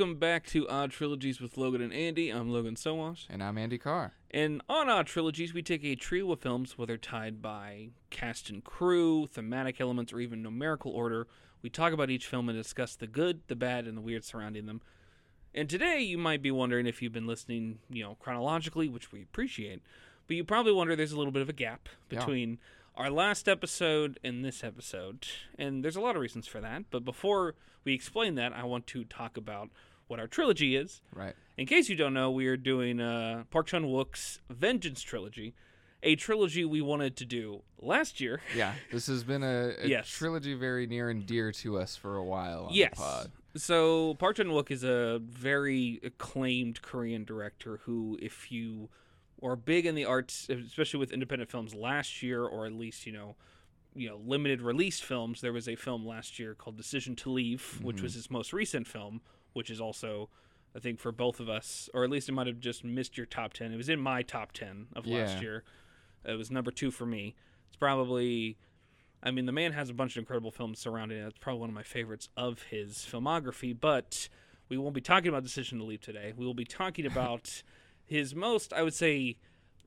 welcome back to Odd Trilogies with Logan and Andy. I'm Logan Sowash. And I'm Andy Carr. And on Odd Trilogies, we take a trio of films, whether tied by cast and crew, thematic elements, or even numerical order. We talk about each film and discuss the good, the bad, and the weird surrounding them. And today, you might be wondering if you've been listening, you know, chronologically, which we appreciate, but you probably wonder there's a little bit of a gap Yeah. between our last episode and this episode. And there's a lot of reasons for that. But before we explain that, I want to talk about what our trilogy is. Right. In case you don't know, we are doing uh, Park Chan Wook's Vengeance trilogy, a trilogy we wanted to do last year. Yeah. This has been a, a Yes. trilogy very near and dear to us for a while on yes. the pod. So Park Chan Wook is a very acclaimed Korean director who, if you are big in the arts, especially with independent films last year, or at least you know, you know, limited release films, there was a film last year called Decision to Leave, which was his most recent film, which is also. I think for both of us, or at least it might have just missed your top 10. It was in my top 10 of last year. It was number two for me. It's probably I mean, the man has a bunch of incredible films surrounding it. It's probably one of my favorites of his filmography, but we won't be talking about Decision to Leave today. We will be talking about his most, I would say,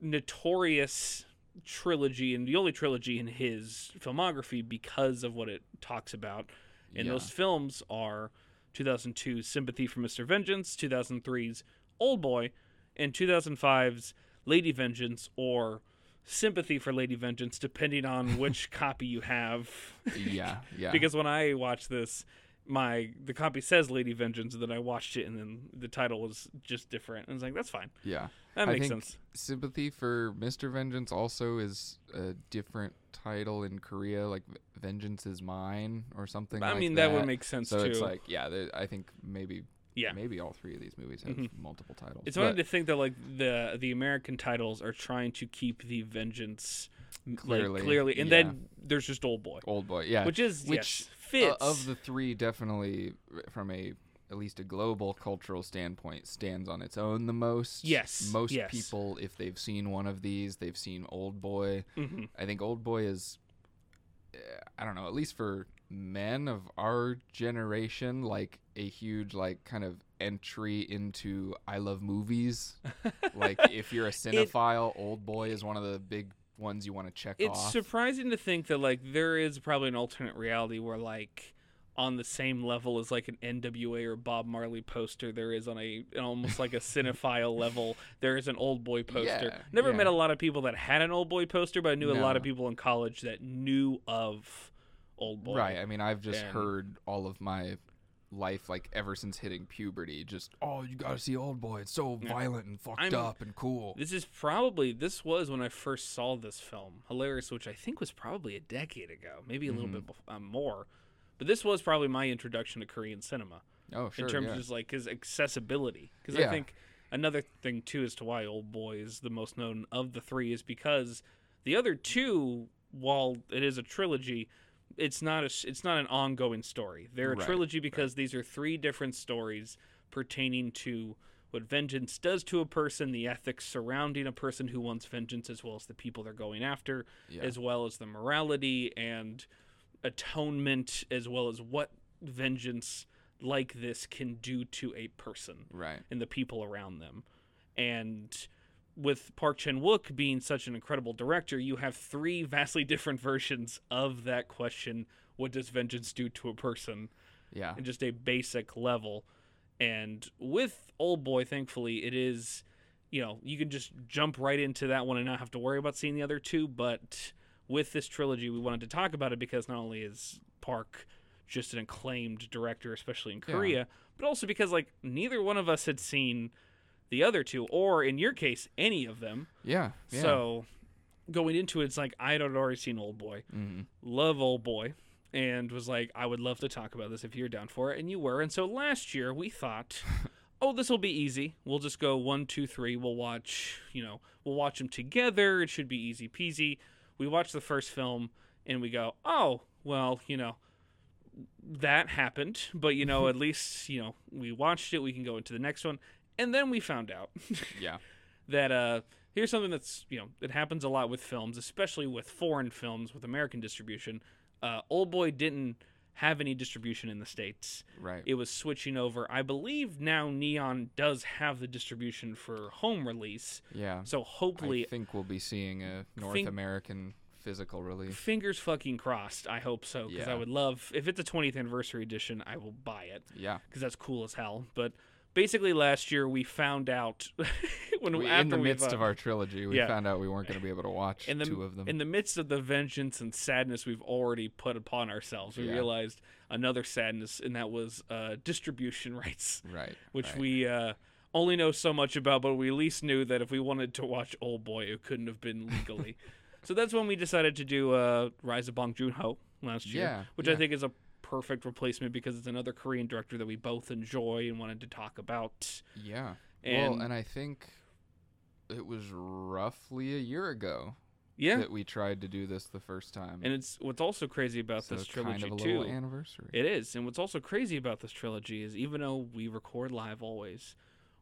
notorious trilogy and the only trilogy in his filmography because of what it talks about. And Yeah. those films are 2002's Sympathy for Mr. Vengeance, 2003's Old Boy, and 2005's Lady Vengeance or Sympathy for Lady Vengeance, depending on which copy you have. Yeah. Yeah. because when I watched this, my the copy says Lady Vengeance, and then I watched it, and then the title was just different. And I was like, that's fine. yeah. That I makes think sense. Sympathy for Mr. Vengeance also is a different title in Korea, like Vengeance is Mine or something I like mean, that. that would make sense so too. it's like, yeah, I think maybe yeah. maybe all three of these movies have Mhm. multiple titles. It's funny to think that like the the American titles are trying to keep the vengeance Clearly, like, clearly, and yeah. then there's just Old Boy, Old Boy, yeah. which is which, yes, fits Uh, of the three, definitely from a at least a global cultural standpoint, stands on its own the most. Yes, most yes. people, if they've seen one of these, they've seen Old Boy. Mhm. I think Old Boy is, uh, I don't know, at least for men of our generation, like a huge like kind of entry into I love movies. like if you're a cinephile, Old Boy is one of the big ones you want to check It's off. surprising to think that like there is probably an alternate reality where like on the same level as like an NWA or Bob Marley poster, there is on a almost like a cinephile level, there is an old boy poster. Yeah, Never yeah. met a lot of people that had an old boy poster, but I knew a lot of people in college that knew of old boy. Right. I mean, I've just And- heard all of my life, like ever since hitting puberty, just oh, you gotta see Old Boy. It's so Yeah. violent and fucked I'm- up and cool. This is probably this was when I first saw this film, hilarious, which I think was probably a decade ago, maybe a little Mhm. bit um, more. But this was probably my introduction to Korean cinema. Oh, sure. in terms yeah. of just like his accessibility. Because I think another thing too as to why Old Boy is the most known of the three is because the other two, while it is a trilogy, it's not a it's not an ongoing story. They're a Right, trilogy because these are three different stories pertaining to what vengeance does to a person, the ethics surrounding a person who wants vengeance, as well as the people they're going after, yeah. as well as the morality and atonement, as well as what vengeance like this can do to a person right. and the people around them. And with Park Chan Wook being such an incredible director, you have three vastly different versions of that question what does vengeance do to a person? Yeah. in just a basic level. And with Old Boy, thankfully, it is, you know, you can just jump right into that one and not have to worry about seeing the other two. But with this trilogy, we wanted to talk about it because not only is Park just an acclaimed director, especially in Yeah. Korea, but also because, like, neither one of us had seen the other two, or in your case, any of them. Yeah. yeah. So going into it, it's like I had already seen Old Boy. Mhm. love old boy. And was like i would love to talk about this if you're down for it. And you were. And so last year we thought oh this will be easy. We'll just go one two three. We'll watch you know we'll watch them together. It should be easy peasy. We watch the first film and we go oh well you know that happened. But you know at least you know we watched it. We can go into the next one and then we found out Yeah. that uh here's something that's you know it happens a lot with films especially with foreign films with american distribution uh old boy didn't have any distribution in the states. Right. It was switching over. I believe now Neon does have the distribution for home release. yeah. So hopefully I think we'll be seeing a North Think- American physical release. fingers fucking crossed. I hope so because I would love if it's a 20th anniversary edition, I will buy it Yeah. because that's cool as hell. But basically, last year we found out when We- in the midst uh, of our trilogy, we yeah. found out we weren't going to be able to watch in the two of them. in the midst of the vengeance and sadness we've already put upon ourselves, we Yeah. realized another sadness, and that was uh, distribution rights, right. which right. we uh, only know so much about, but we at least knew that if we wanted to watch Old Boy, it couldn't have been legally. so that's when we decided to do uh, Rise of Bong Joon Ho last year, Yeah, which I think is a perfect replacement because it's another Korean director that we both enjoy and wanted to talk about. Yeah. And- well, and I think it was roughly a year ago Yeah, that we tried to do this the first time. and it's what's also crazy about so this trilogy kind of a too. little anniversary. It is. And what's also crazy about this trilogy is even though we record live always,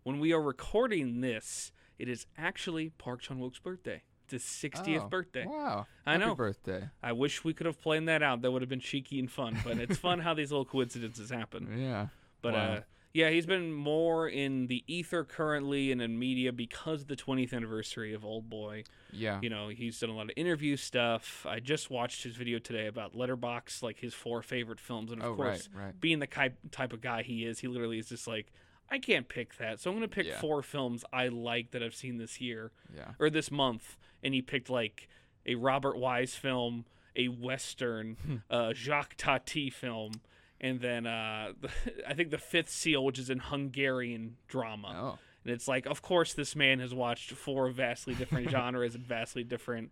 when we are recording this, it is actually Park Chan Wook's birthday. His 60th Oh, birthday. Wow. I Happy know. birthday. I wish we could have planned that out. That would have been cheeky and fun. But it's fun how these little coincidences happen. Yeah. But Wow. uh, yeah, he's been more in the ether currently and in media because of the 20th anniversary of Old Boy. Yeah. You know, he's done a lot of interview stuff. I just watched his video today about Letterboxd, like his four favorite films, and of oh, course, right, right. being the type of guy he is, he literally is just like, I can't pick that. So I'm going to pick Yeah. four films I like that I've seen this year Yeah. or this month. And he picked like a Robert Wise film, a Western, a Jacques Tati film, and then uh, I think The Fifth Seal, which is an Hungarian drama. Oh. And it's like, of course, this man has watched four vastly different genres and vastly different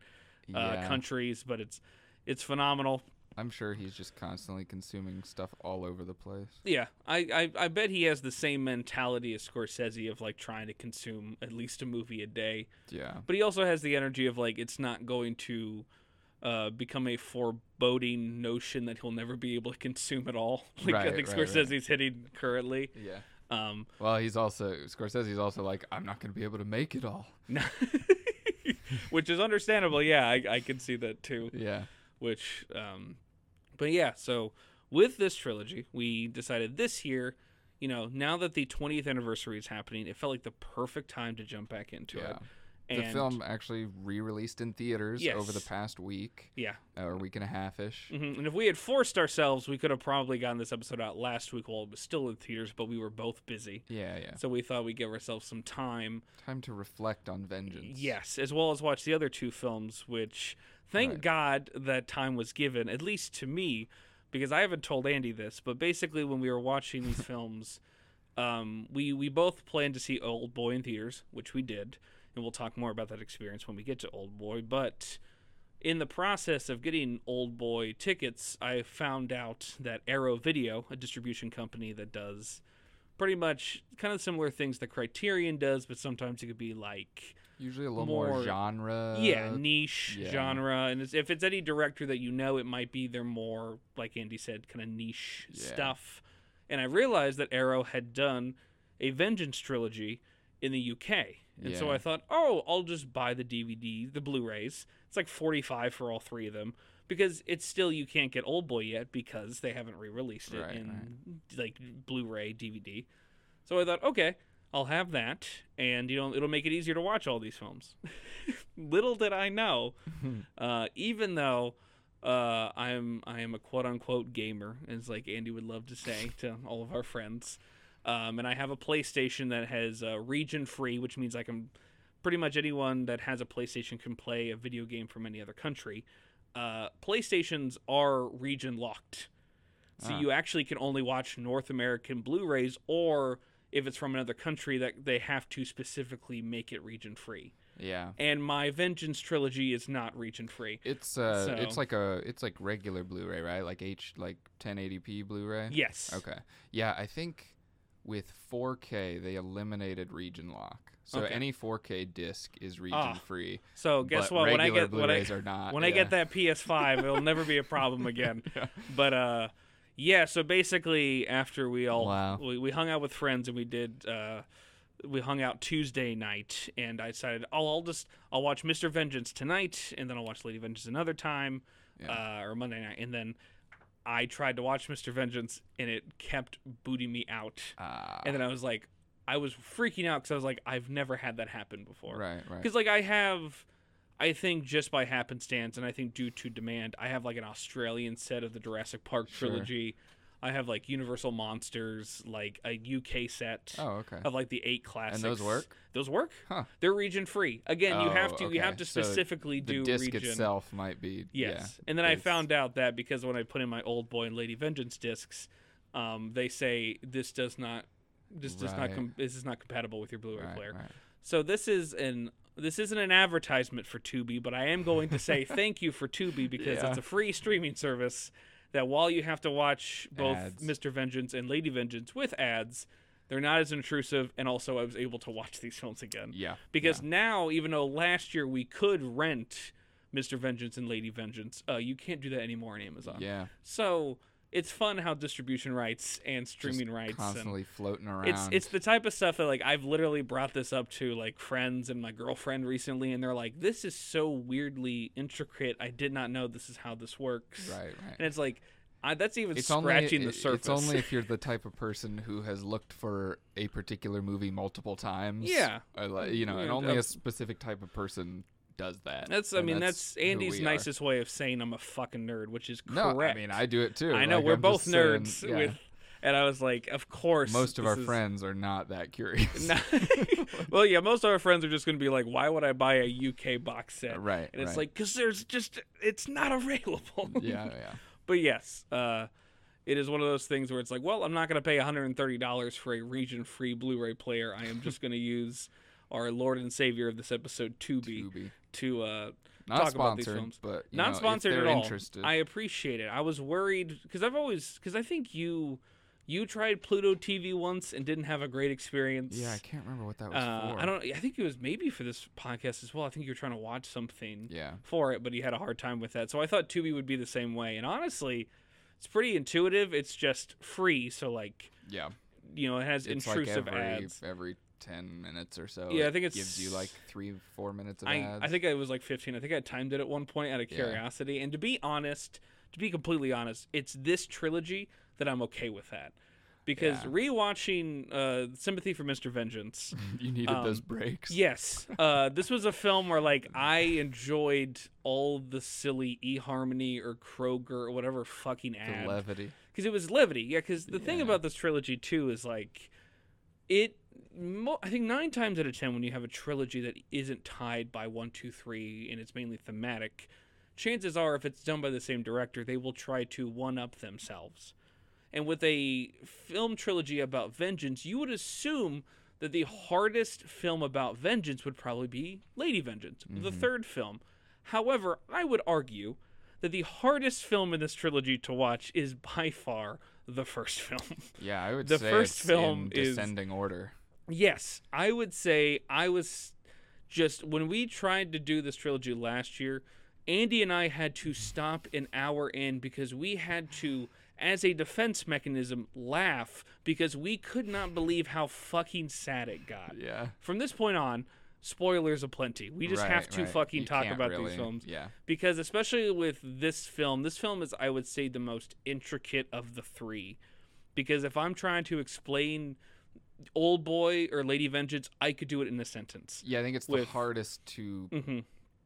uh, Yeah. countries, but it's it's phenomenal. I'm sure he's just constantly consuming stuff all over the place. Yeah, I, I I bet he has the same mentality as Scorsese of like trying to consume at least a movie a day. Yeah. But he also has the energy of like it's not going to uh, become a foreboding notion that he'll never be able to consume at all. Like I Right, think right, right. Scorsese's hitting currently. Yeah. Um, Well, he's also Scorsese's also like, I'm not going to be able to make it all. which is understandable. Yeah, I, I can see that too. Yeah. Which, um, but yeah, so with this trilogy, we decided this year, you know, now that the 20th anniversary is happening, it felt like the perfect time to jump back into Yeah. it. The film actually re-released in theaters over the past week Yeah. or week and a half ish. hmm And if we had forced ourselves, we could have probably gotten this episode out last week while it was still in theaters, but we were both busy. Yeah, yeah. So we thought we'd give ourselves some time. Time to reflect on vengeance. Yes, as well as watch the other two films, which thank Right. God that time was given, at least to me, because I haven't told Andy this, but basically when we were watching these films, um, we, we both planned to see Old Boy in theaters, which we did, and we'll talk more about that experience when we get to Old Boy, but in the process of getting Old Boy tickets, I found out that Arrow Video, a distribution company that does pretty much kind of similar things that Criterion does, but sometimes it could be like Usually a little more, More- genre. yeah niche yeah. genre, and it's, if it's any director that you know, it might be their more like Andy said, kind of niche Yeah. stuff. And I realized that Arrow had done a Vengeance trilogy in the UK. And so I thought, oh, I'll just buy the DVD, the Blu-rays. It's like 45 for all three of them because it's still you can't get Old Boy yet because they haven't re-released it Right, in like Blu-ray DVD. So I thought, okay, I'll have that and you know it'll make it easier to watch all these films. Little did I know, uh, even though uh, I'm I am a quote unquote gamer, as like Andy would love to say to all of our friends. Um, and I have a PlayStation that has uh, region free, which means I can pretty much anyone that has a PlayStation can play a video game from any other country. Uh, PlayStations are region locked, so Ah. you actually can only watch North American Blu-rays, or if it's from another country, that they have to specifically make it region free. Yeah. And my Vengeance trilogy is not region free. It's uh So- it's like a it's like regular Blu-ray, right? Like H like 1080p Blu-ray. Yes. Okay. Yeah, I think with 4K they eliminated region lock. So Okay. any 4K disc is region Ah, free. So guess what? When I get when I, Blu-rays are not. when I get that PS5, it'll never be a problem again. Yeah. But uh, yeah. So basically, after we all Wow. we, we hung out with friends and we did uh, we hung out Tuesday night, and I decided, oh, I'll just I'll watch Mr. Vengeance tonight, and then I'll watch Lady Vengeance another time, Yeah. uh, or Monday night, and then. I tried to watch Mr. Vengeance and it kept booting me out. Ah, And then I was like, I was freaking out because I was like, I've never had that happen before. right, right. Because like I have, I think just by happenstance, and I think due to demand, I have like an Australian set of the Jurassic Park Sure. I have like Universal Monsters, like a UK set Oh, okay. of like the eight classics. those work? Those work. Huh. They're region free. Again, you have Oh, to you have to So specifically The do disc region. itself might be. Yes. Yeah, and then I found out that because when I put in my Old Boy and Lady Vengeance discs, um, they say this does not this does not com- this is not compatible with your Blu-ray Right, player. right. So this is an this isn't an advertisement for Tubi, but I am going to say thank you for Tubi because Yeah. it's a free streaming service that while you have to watch both Ads. Mr. Vengeance and Lady Vengeance with ads, they're not as intrusive and also I was able to watch these films again. Yeah. Because now even though last year we could rent Mr. Vengeance and Lady Vengeance, uh, you can't do that anymore on Amazon. Yeah. So it's fun how distribution rights and Just streaming rights and constantly floating around. it's it's the type of stuff that like I've literally brought this up to like friends and my girlfriend recently, and they're like, "This is so weirdly intricate. I did not know this is how this works." right, right. And it's like, I, that's even it's scratching only the surface. it's only if you're the type of person who has looked for a particular movie multiple times. Yeah. like, you know, and only uh, a specific type of person does that. that's I mean that's, who Andy's nicest way of saying I'm a fucking nerd, which is correct. No. I mean I do it too. I know Like, we're I'm both just saying, nerds yeah. with, and I was like, of course. most of our is- friends are not that curious. well, yeah, most of our friends are just going to be like, "Why would I buy a UK box set?" right, And it's right. like, because there's just it's not available. yeah, yeah. But yes, uh, it is one of those things where it's like, well, I'm not going to pay $130 for a region-free Blu-ray player. I am just going to use our Lord and Savior of this episode, Tubi, Tubi. to uh, Not talk about these films. but you not know, sponsored at all. Interested. I appreciate it. I was worried because I've always because I think you you tried Pluto TV once and didn't have a great experience. yeah, I can't remember what that was Uh, for. I don't. I think it was maybe for this podcast as well. I think you were trying to watch something Yeah, for it, but you had a hard time with that. So I thought Tubi would be the same way. And honestly, it's pretty intuitive. It's just free, so like yeah. you know, it has It's intrusive like every ads. every ten minutes or so. Yeah, I think it gives you like three, four minutes of I, ads. I think it was like 15. I think I timed it at one point out of Yeah. curiosity. And to be honest, to be completely honest, it's this trilogy that I'm okay with that. Because Yeah. rewatching uh, Sympathy for Mr. Vengeance, you needed those um, breaks. Yes. Uh, this was a film where like I enjoyed all the silly eHarmony or Kroger or whatever fucking the levity. because it was levity. Yeah. Because the thing about this trilogy too is like it. I think nine times out of ten, when you have a trilogy that isn't tied by one, two, three, and it's mainly thematic, chances are, if it's done by the same director, they will try to one up themselves. And with a film trilogy about vengeance, you would assume that the hardest film about vengeance would probably be Lady Vengeance, the mm-hmm. third film. However, I would argue that the hardest film in this trilogy to watch is by far the first film. Yeah, I would The say first it's film in is- descending order. Yes, I would say I was just when we tried to do this trilogy last year, Andy and I had to stop an hour in because we had to as a defense mechanism laugh because we could not believe how fucking sad it got. Yeah. From this point on, spoilers aplenty. We just Right, have to right. fucking You talk about really- these films Yeah. because especially with this film this film is i would say the most intricate of the three because if i'm trying to explain old boy or lady vengeance i could do it in a sentence Yeah, I think it's the hardest to hmm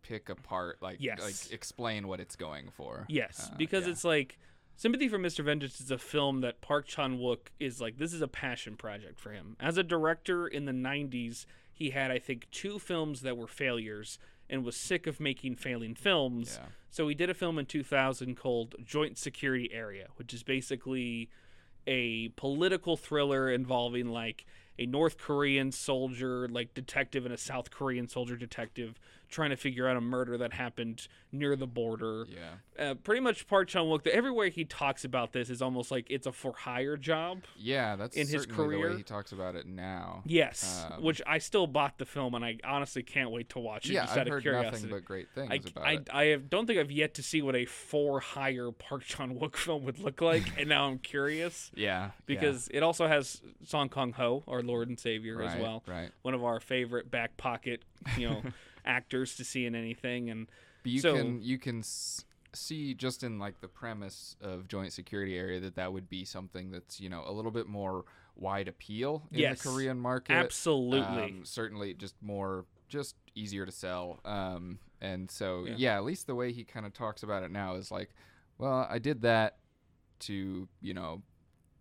pick apart, like Yes. like explain what it's going for. yes Uh, because yeah. it's like sympathy for mr vengeance is a film that park chan-wook is like this is a passion project for him as a director in the 90s he had i think two films that were failures and was sick of making failing films Yeah. So he did a film in 2000 called Joint Security Area, which is basically a political thriller involving like a North Korean soldier, like detective, and a South Korean soldier detective trying to figure out a murder that happened near the border. Yeah. Uh, pretty much Park Chan Wook. Everywhere he talks about this is almost like it's a for hire job. Yeah, that's In his career- way he talks about it now. Yes, Um, which I still bought the film, and I honestly can't wait to watch it. Yeah, I've heard curiosity. nothing but great things I, about I, it. I have, don't think I've yet to see what a for hire Park Chan Wook film would look like, and now I'm curious Yeah, because it also has Song Kang Ho, our Lord and Savior, yeah. as well. Right. One of our favorite back pocket, you know, actors to see in anything. And But you So- can you can s- see just in like the premise of joint security area that that would be something that's you know a little bit more wide appeal in Yes. the Korean market. Absolutely. Um, certainly, just more, just easier to sell. Um, and so, Yeah. yeah. at least the way he kind of talks about it now is like, well, I did that to, you know,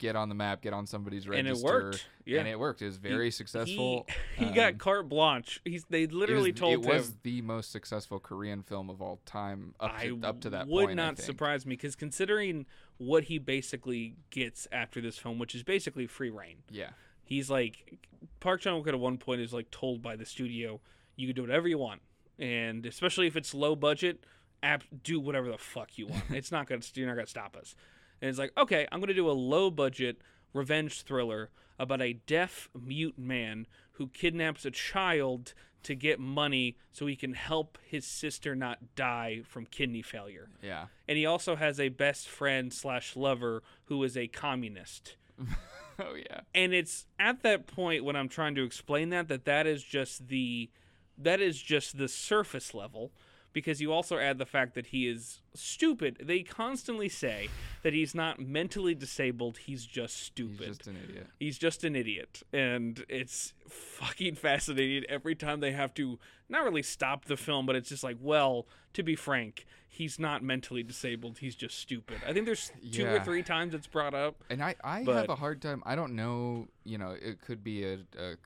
get on the map, get on somebody's register. and it worked. Yeah. And it worked. It was very successful. He, he Um, got carte blanche. He's they it literally was, told it him. It was the most successful Korean film of all time up to, I up to that would point. Not surprise me because considering what he basically gets after this film, which is basically free reign. Yeah. He's like Park Chan Wook at one point is like told by the studio, you can do whatever you want, and especially if it's low budget, app do whatever the fuck you want. it's not gonna you're not gonna stop us. And it's like okay, I'm gonna do a low budget revenge thriller about a deaf mute man who kidnaps a child to get money so he can help his sister not die from kidney failure. Yeah. And he also has a best friend slash lover who is a communist oh yeah. and it's at that point when i'm trying to explain that that that is just the that is just the surface level because you also add the fact that he is stupid they constantly say that he's not mentally disabled he's just stupid. He's just an idiot. He's just an idiot. And it's fucking fascinating every time they have to not really stop the film, but it's just like, well, to be frank, he's not mentally disabled. He's just stupid. I think there's two or three times it's brought up. And I, I have a hard time. I don't know. You know, it could be a, a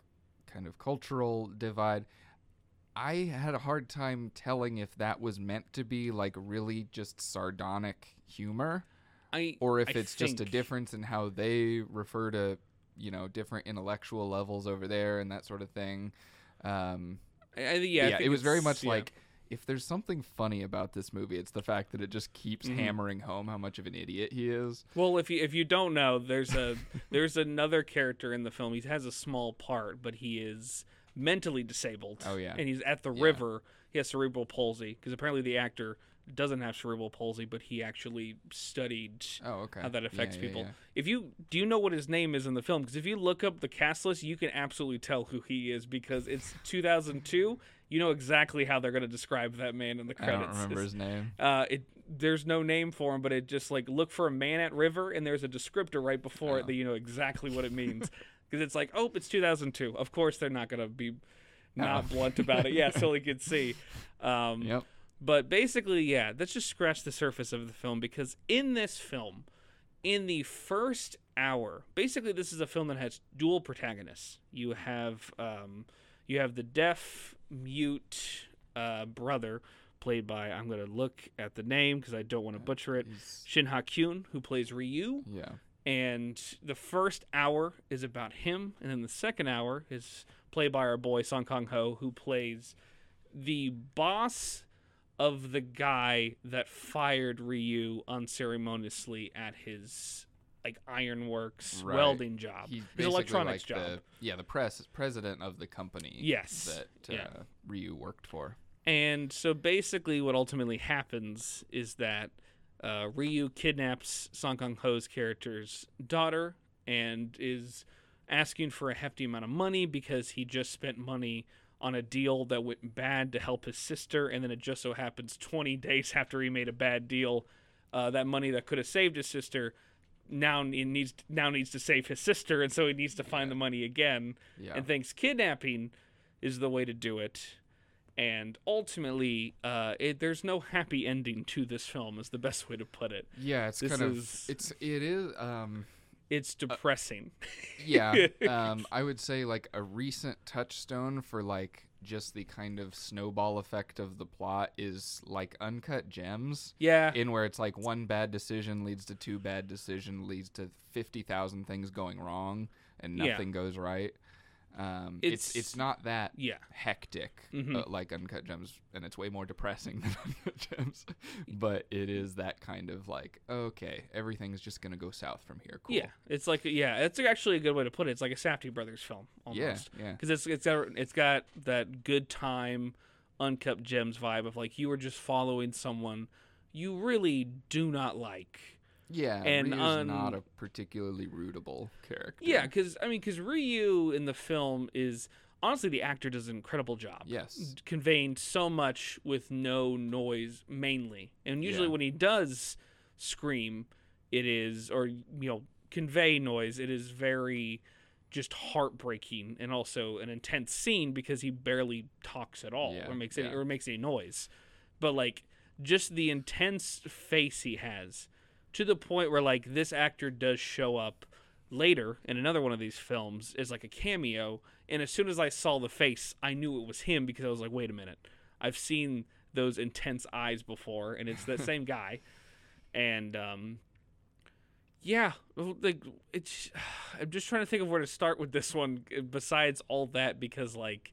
kind of cultural divide. I had a hard time telling if that was meant to be like really just sardonic humor, I or if I it's just a difference in how they refer to, you know, different intellectual levels over there and that sort of thing. Um, I, yeah, yeah, think it was very much yeah. like if there's something funny about this movie, it's the fact that it just keeps Mhm. hammering home how much of an idiot he is. Well, if you if you don't know, there's a there's another character in the film. He has a small part, but he is mentally disabled. Oh, yeah. and he's at the Yeah. river. He has cerebral palsy because apparently the actor doesn't have cerebral palsy, but he actually studied Oh, okay. how that affects yeah, people. yeah. If you do you know what his name is in the film? Because if you look up the cast list, you can absolutely tell who he is because it's 2002. You know exactly how they're going to describe that man in the credits. I don't remember his name. uh, it there's no name for him, but it just like look for a man at river, and there's a descriptor right before Oh. it that you know exactly what it means. Because it's like, oh, it's 2002. Of course, they're not gonna be not Oh. blunt about it. Yeah, so we could see. Um, Yep. But basically, yeah, let's just scratch the surface of the film because in this film, in the first hour, basically this is a film that has dual protagonists. You have um, you have the deaf mute uh, brother played by I'm gonna look at the name because I don't want to butcher it. He's- Shin Ha Kyun, who plays Ryu, yeah. And the first hour is about him, and then the second hour is played by our boy Song Kang Ho, who plays the boss of the guy that fired Ryu unceremoniously at his like ironworks Right. welding job, He's his electronics like job. The, yeah, the press president of the company. Yes, That uh, yeah. Ryu worked for. And so basically, what ultimately happens is that uh, Ryu kidnaps Song Kang Ho's character's daughter and is asking for a hefty amount of money because he just spent money on a deal that went bad to help his sister. And then it just so happens 20 days after he made a bad deal, uh, that money that could have saved his sister now needs now needs to save his sister, and so he needs to find Yeah. the money again Yeah. and thinks kidnapping is the way to do it. And ultimately, uh, it, there's no happy ending to this film. Is the best way to put it. yeah, it's this kind of is- it's it is um It's depressing. yeah um I would say like a recent touchstone for like just the kind of snowball effect of the plot is like uncut gems yeah, in where it's like one bad decision leads to two bad decision leads to 50,000 things going wrong and Yeah. nothing goes right. Um, it's, It's- it's not that yeah. hectic Mhm. uh, like Uncut Gems, and it's way more depressing than Uncut Gems. But it is that kind of like, okay, everything's just gonna go south from here. Cool. Yeah, it's like yeah, it's actually a good way to put it. It's like a Safdie brothers film yeah, almost. yeah. because it's it's got it's got that good time, uncut gems vibe of like you were just following someone you really do not like. Yeah, And Ryu's on- not a particularly rootable character. Yeah, because I mean, because Ryu in the film is honestly, the actor does an incredible job. Yes. conveying so much with no noise mainly and usually Yeah. when he does scream it is or you know convey noise it is very just heartbreaking and also an intense scene because he barely talks at all Yeah, or makes any yeah. or makes any noise but like just the intense face he has to the point where like this actor does show up later in another one of these films is like a cameo and as soon as i saw the face i knew it was him because i was like wait a minute. I've seen those intense eyes before and it's that same guy. And um yeah like it's i'm just trying to think of where to start with this one uh, besides all that because like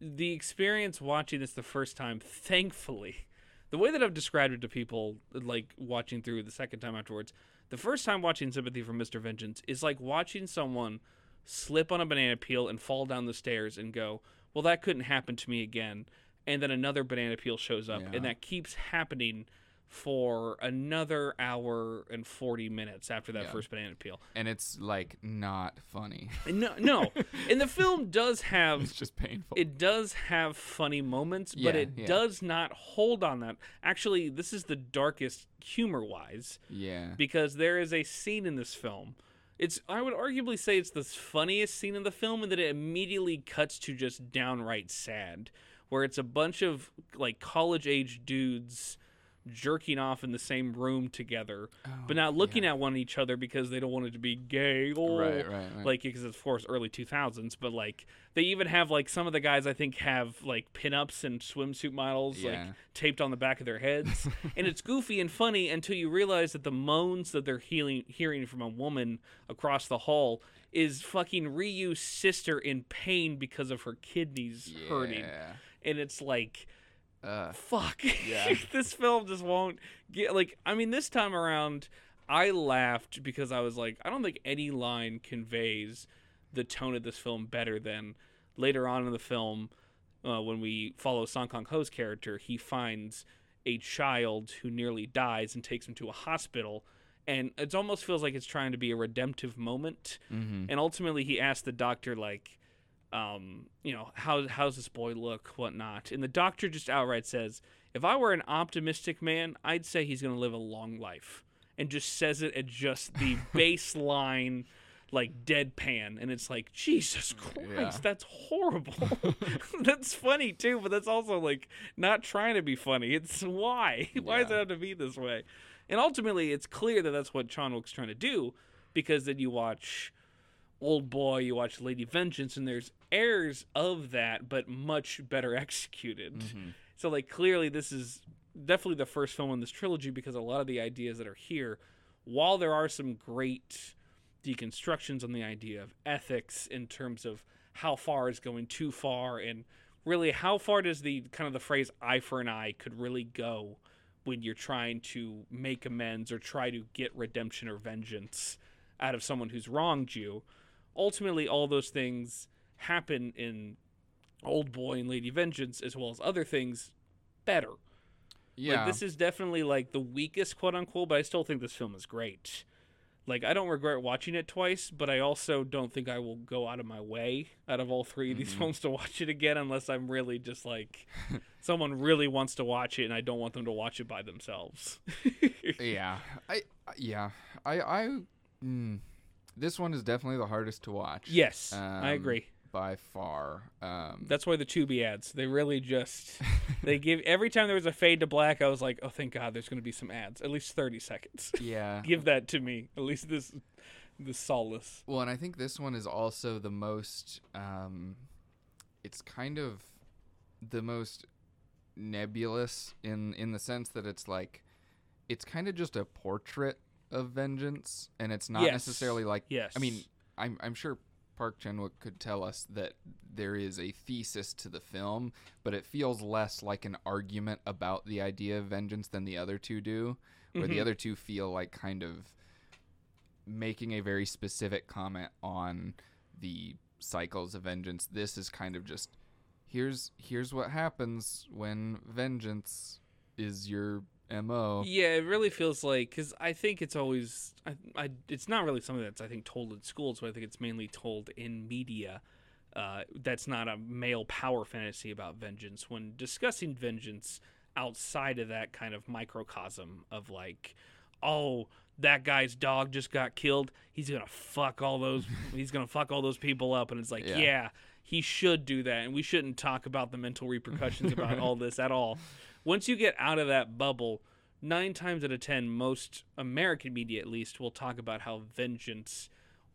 the experience watching this the first time thankfully the way that i've described it to people like watching through the second time afterwards the first time watching sympathy for mr vengeance is like watching someone slip on a banana peel and fall down the stairs and go well that couldn't happen to me again and then another banana peel shows up Yeah. and that keeps happening for another hour and 40 minutes after that Yeah. first banana peel And it's like not funny. No no and the film does have it's just painful. it does have funny moments, but it yeah. does not hold on that. Actually, this is the darkest humor wise yeah. because there is a scene in this film. It's I would arguably say it's the funniest scene in the film and that it immediately cuts to just downright sad where it's a bunch of like college age dudes jerking off in the same room together but oh, not looking at one each other because they don't want it to be gay. Oh, Right, right, right. like because it's of course early 2000s but like they even have like some of the guys i think have like pinups and swimsuit models like taped on the back of their heads. And it's goofy and funny until you realize that the moans that they're healing, hearing from a woman across the hall is fucking ryu's sister in pain because of her kidneys hurting. And it's like Uh, fuck Yeah. this film just won't get like i mean this time around i laughed because i was like i don't think any line conveys the tone of this film better than later on in the film uh, when we follow song kang ho's character he finds a child who nearly dies and takes him to a hospital and it almost feels like it's trying to be a redemptive moment mhm. and ultimately he asks the doctor like um, you know how how's this boy look whatnot. And the doctor just outright says if i were an optimistic man i'd say he's going to live a long life. And just says it at just the baseline like deadpan. And it's like jesus christ Yeah. that's horrible. That's funny too but that's also like not trying to be funny. It's why? Why does it have to be this way? And ultimately it's clear that that's what Chan Wook's trying to do because then you watch Old Boy, you watch Lady Vengeance, and there's airs of that, but much better executed. Mhm. So, like, clearly, this is definitely the first film in this trilogy because a lot of the ideas that are here, while there are some great deconstructions on the idea of ethics in terms of how far is going too far and really how far does the kind of the phrase eye for an eye could really go when you're trying to make amends or try to get redemption or vengeance out of someone who's wronged you ultimately all those things happen in old boy and lady vengeance as well as other things better Yeah. like this is definitely like the weakest quote unquote but i still think this film is great like i don't regret watching it twice but i also don't think i will go out of my way out of all 3 of these Mhm. films to watch it again unless i'm really just like someone really wants to watch it and i don't want them to watch it by themselves yeah. I yeah. I I mm, this one is definitely the hardest to watch. yes i Um, agree By far. Um That's why the Tubi ads. They really just they give every time there was a fade to black, I was like, oh thank God, there's gonna be some ads. At least thirty seconds. yeah. give that to me. At least this this solace. Well, and I think this one is also the most. Um, it's kind of the most nebulous in in the sense that it's like, it's kind of just a portrait of vengeance, and it's not Yes. necessarily like. Yes. I mean, I'm I'm sure Park Chan Wook could tell us that there is a thesis to the film, but it feels less like an argument about the idea of vengeance than the other two do, where the Mhm. other two feel like kind of making a very specific comment on the cycles of vengeance. This is kind of just here's here's what happens when vengeance is your mo. Yeah, it really feels like because I think it's always I, I it's not really something that's I think told in schools, but I think it's mainly told in media uh, that's not a male power fantasy about vengeance. When discussing vengeance outside of that kind of microcosm of like, oh, that guy's dog just got killed. He's gonna fuck all those. he's gonna fuck all those people up, and it's like, Yeah. yeah. he should do that, and we shouldn't talk about the mental repercussions about all this at all. Once you get out of that bubble, nine times out of ten, most American media, at least, will talk about how vengeance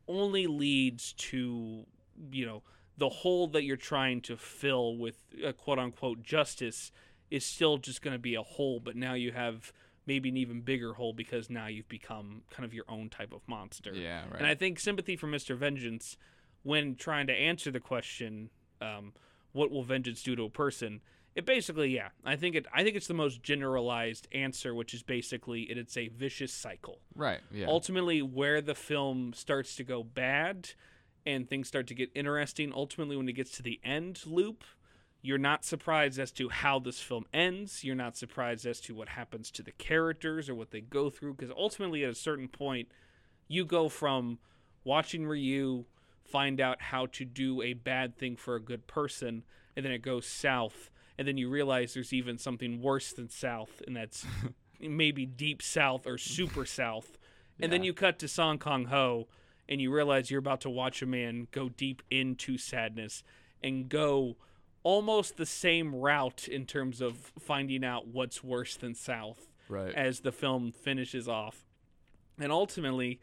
only leads to, you know, the hole that you're trying to fill with uh, quote unquote justice is still just going to be a hole, but now you have maybe an even bigger hole because now you've become kind of your own type of monster. Yeah, right. And I think sympathy for Mr. Vengeance, when trying to answer the question, um, what will vengeance do to a person? It basically, yeah, I think it. I think it's the most generalized answer, which is basically it, it's a vicious cycle. right. Yeah. Ultimately, where the film starts to go bad and things start to get interesting, ultimately, when it gets to the end loop, you're not surprised as to how this film ends. You're not surprised as to what happens to the characters or what they go through, because ultimately, at a certain point, you go from watching Ryu find out how to do a bad thing for a good person, and then it goes south, and then you realize there's even something worse than south, and that's maybe deep south or super south. And then you cut to Song Kang Ho, and you realize you're about to watch a man go deep into sadness and go almost the same route in terms of finding out what's worse than south right. as the film finishes off and ultimately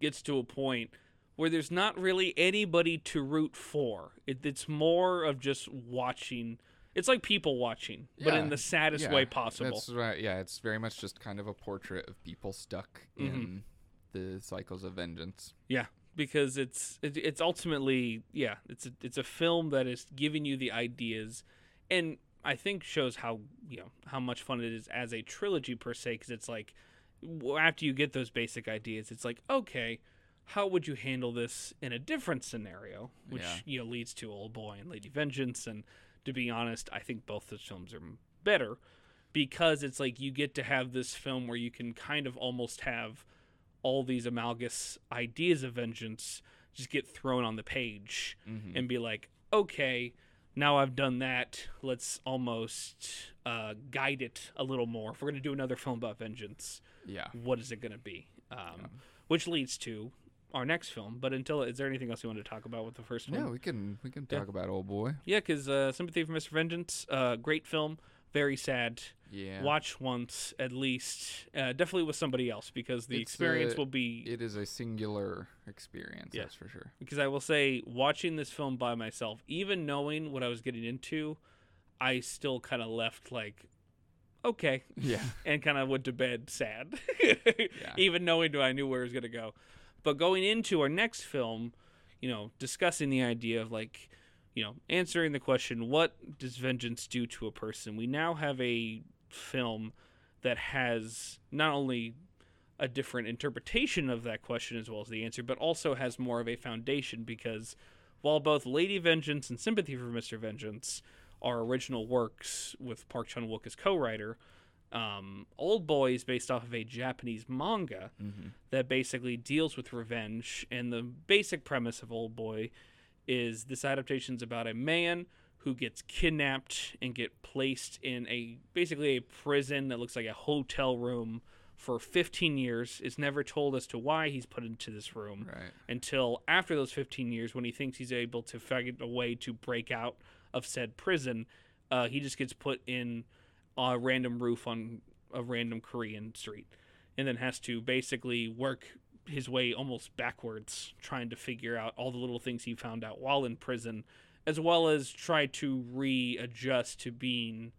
gets to a point where there's not really anybody to root for. It, it's more of just watching. It's like people watching, but in the saddest yeah, way possible. That's right. Yeah, it's very much just kind of a portrait of people stuck Mm-hmm. in the cycles of vengeance. Yeah, because it's it, it's ultimately yeah, it's a, it's a film that is giving you the ideas, and I think shows how you know how much fun it is as a trilogy per se. Because it's like after you get those basic ideas, it's like okay, how would you handle this in a different scenario, which Yeah. you know leads to Old Boy and Lady Vengeance. And to be honest, I think both those films are better because it's like you get to have this film where you can kind of almost have all these amalgous ideas of vengeance just get thrown on the page Mhm. and be like, okay, now I've done that. Let's almost uh, guide it a little more. If we're going to do another film about vengeance, Yeah. what is it going to be? Um, Which leads to our next film. But until, is there anything else you want to talk about with the first one? Yeah, we can we can Yeah. talk about old boy. Yeah, because uh, Sympathy for Mr. Vengeance, uh, great film, very sad. Yeah. Watch once at least, uh, definitely with somebody else because the It's, experience uh, will be It is a singular experience, Yeah. that's for sure. because I will say watching this film by myself, even knowing what I was getting into, I still kind of left like, okay, Yeah. and kind of went to bed sad, Yeah. even knowing I knew where it was gonna go. But going into our next film, you know, discussing the idea of like, you know, answering the question, what does vengeance do to a person? We now have a film that has not only a different interpretation of that question as well as the answer, but also has more of a foundation because while both Lady Vengeance and Sympathy for Mr. Vengeance are original works with Park Chan Wook as co-writer, um, Old Boy is based off of a Japanese manga hmm that basically deals with revenge. And the basic premise of Old Boy is this adaptation is about a man who gets kidnapped and get placed in a basically a prison that looks like a hotel room for 15 years. Is never told as to why he's put into this room Right. until after those 15 years when he thinks he's able to figure a way to break out of said prison uh, he just gets put in a random roof on a random korean street and then has to basically work his way almost backwards trying to figure out all the little things he found out while in prison as well as try to readjust to being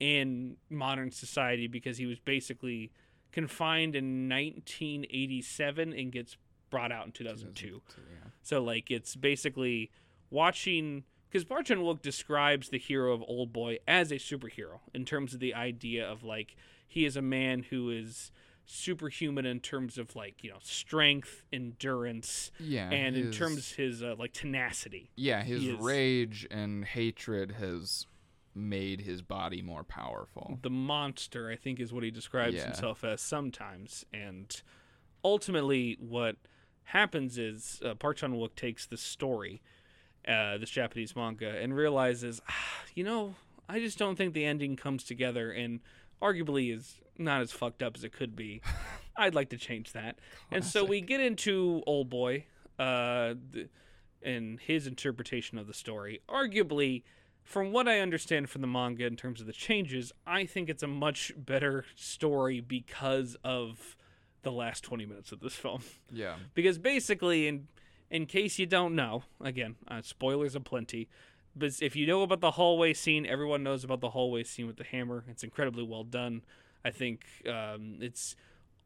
in modern society because he was basically confined in 1987 and gets brought out in 2002. Yeah. So like it's basically watching because Park Chan Wook describes the hero of Old Boy as a superhero in terms of the idea of like he is a man who is superhuman in terms of like you know strength, endurance, Yeah. and in his- terms his uh, like tenacity. Yeah, his is- rage and hatred has made his body more powerful. the monster i think is what he describes Yeah. himself as sometimes and ultimately what happens is uh, park chan-wook takes the story uh, this Japanese manga, and realizes, ah, you know, I just don't think the ending comes together, and arguably is not as fucked up as it could be. I'd like to change that. And so we get into Old Boy, uh, th- and his interpretation of the story. Arguably, from what I understand from the manga in terms of the changes, I think it's a much better story because of the last 20 minutes of this film. Yeah. Because basically, in in case you don't know, again, uh, spoilers aplenty. But if you know about the hallway scene, everyone knows about the hallway scene with the hammer. It's incredibly well done. I think um, it's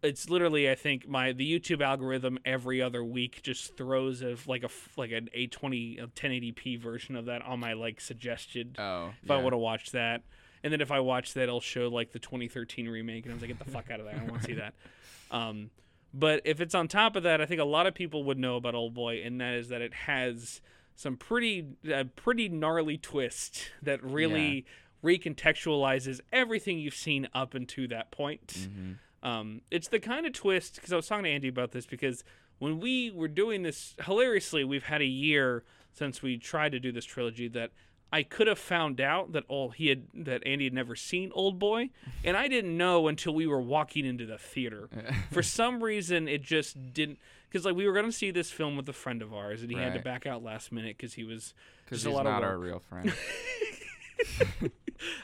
it's literally I think my the YouTube algorithm every other week just throws of like a like an 820 a 1080p version of that on my like suggested Oh. if I want to watch that. And then if I watch that, it'll show like the 2013 remake, and I was like, get the fuck out of there. I don't want to see that. Um, but if it's on top of that, I think a lot of people would know about Old Boy, and that is that it has some pretty, uh, pretty gnarly twist that really recontextualizes everything you've seen up until that point. Mm-hmm. Um, it's the kind of twist because I was talking to Andy about this because when we were doing this hilariously, we've had a year since we tried to do this trilogy that I could have found out that all he had that Andy had never seen Old Boy, and I didn't know until we were walking into the theater. For some reason, it just didn't because like we were gonna see this film with a friend of ours, and he had to Right. back out last minute because he was Because just a he's lot of not work. our real friend.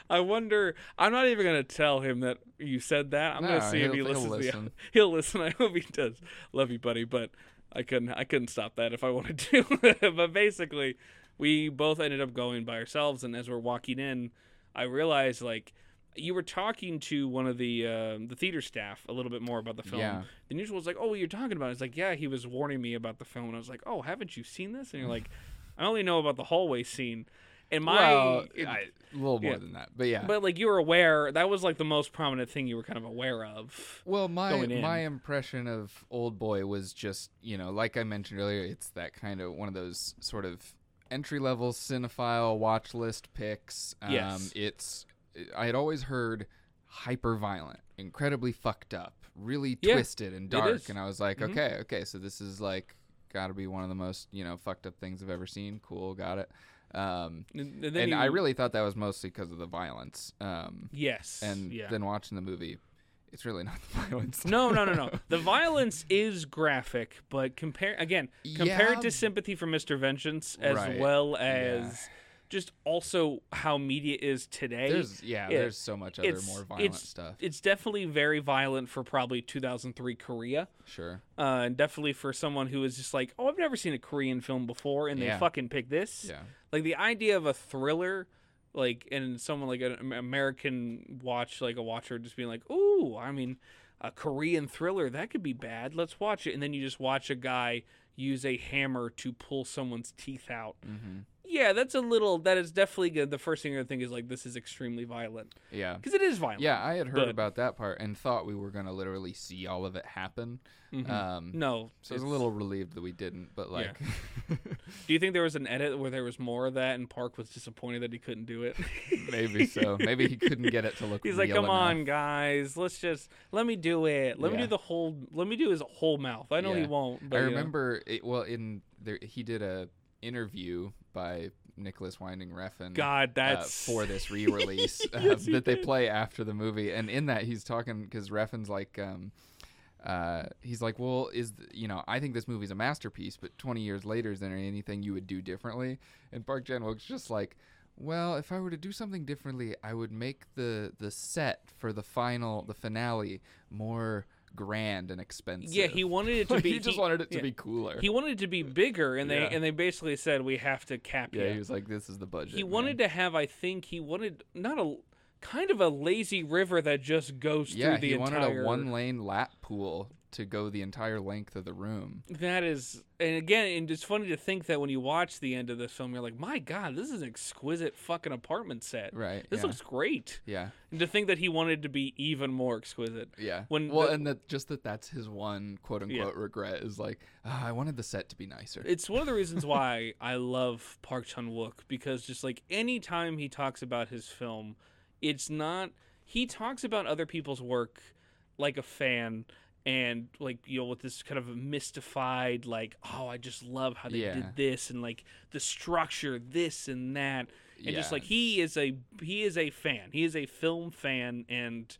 I wonder. I'm not even gonna tell him that you said that. I'm No, gonna see if he he'll- he'll listens. to the- listen. he'll listen. I hope he does. Love you, buddy. But I couldn't. I couldn't stop that if I wanted to. but basically, we both ended up going by ourselves. And as we're walking in, I realized like you were talking to one of the uh, the theater staff a little bit more about the film. Yeah. The news was like, "Oh, what you're talking about?" It's like, "Yeah." He was warning me about the film, and I was like, "Oh, haven't you seen this?" And you're like, "I only know about the hallway scene." And my well, it- I, a little more yeah. than that, but yeah. but like you were aware that was like the most prominent thing you were kind of aware of. Well, my my impression of Old Boy was just you know, like I mentioned earlier, it's that kind of one of those sort of entry level cinephile watch list picks. Um, Yes. it's I had always heard hyper violent, incredibly fucked up, really Yeah, twisted and dark, and I was like, Mhm. okay, okay, so this is like got to be one of the most you know fucked up things I've ever seen. Cool, got it. Um, And, and and you- I really thought that was mostly because of the violence. Um, yes, and yeah. then watching the movie, it's really not the violence. no, no, no, no. The violence is graphic, but compare again, compare Yeah. it to Sympathy for Mr. Vengeance as Right, well as just also how media is today. There's yeah, Yeah, there's so much other more violent it's- stuff. it's definitely very violent for probably 2003 Korea, Sure. uh, and definitely for someone who is just like, oh, I've never seen a Korean film before, and they fucking pick this. Yeah. like the idea of a thriller like and someone like an american watch like a watcher just being like ooh i mean a korean thriller that could be bad. Let's watch it. And then you just watch a guy use a hammer to pull someone's teeth out. Hmm yeah that's a little that is definitely good the first thing i think is like this is extremely violent Yeah. because it is violent Yeah, I had heard but- about that part and thought we were gonna literally see all of it happen. Mhm. Um, no so I was a little relieved that we didn't, but Yeah. like, do you think there was an edit where there was more of that and park was disappointed that he couldn't do it maybe so. Maybe he couldn't get it to look. He's like, "Come on, guys, let's just let me do it. Let me do the whole. Let me do his whole mouth. I know he won't, but I yeah. remember it, well in there he did a interview by Nicolas Winding Refn. God, uh, that's for this re-release uh, Yes, that they did. play after the movie, and in that he's talking because Refn's like, um, uh, he's like, well, is th- you know, I think this movie's a masterpiece, but 20 years later, is there anything you would do differently? And Park Chan Wook's just like. Well, if I were to do something differently, I would make the the set for the final, the finale, more grand and expensive. Yeah, he wanted it to be. he just he, wanted it to yeah. be cooler. He wanted it to be bigger, and they Yeah. and they basically said we have to cap it. yeah, you. he was like, "This is the budget." He man." wanted to have, I think, he wanted not a kind of a lazy river that just goes yeah, through the he wanted entire. a one lane lap pool to go the entire length of the room. That is, and again, and it's funny to think that when you watch the end of this film, you're like, my God, this is an exquisite fucking apartment set. Right. This yeah. looks great. yeah. And to think that he wanted to be even more exquisite. Yeah. When well, the- and that just that that's his one quote unquote regret is like, "Ah, I wanted the set to be nicer. It's one of the reasons why I love Park Chan Wook because just like any time he talks about his film, it's not he talks about other people's work like a fan and like you know with this kind of mystified like oh I just love how they Yeah. did this and like the structure this and that. And just like he is a he is a fan. He is a film fan and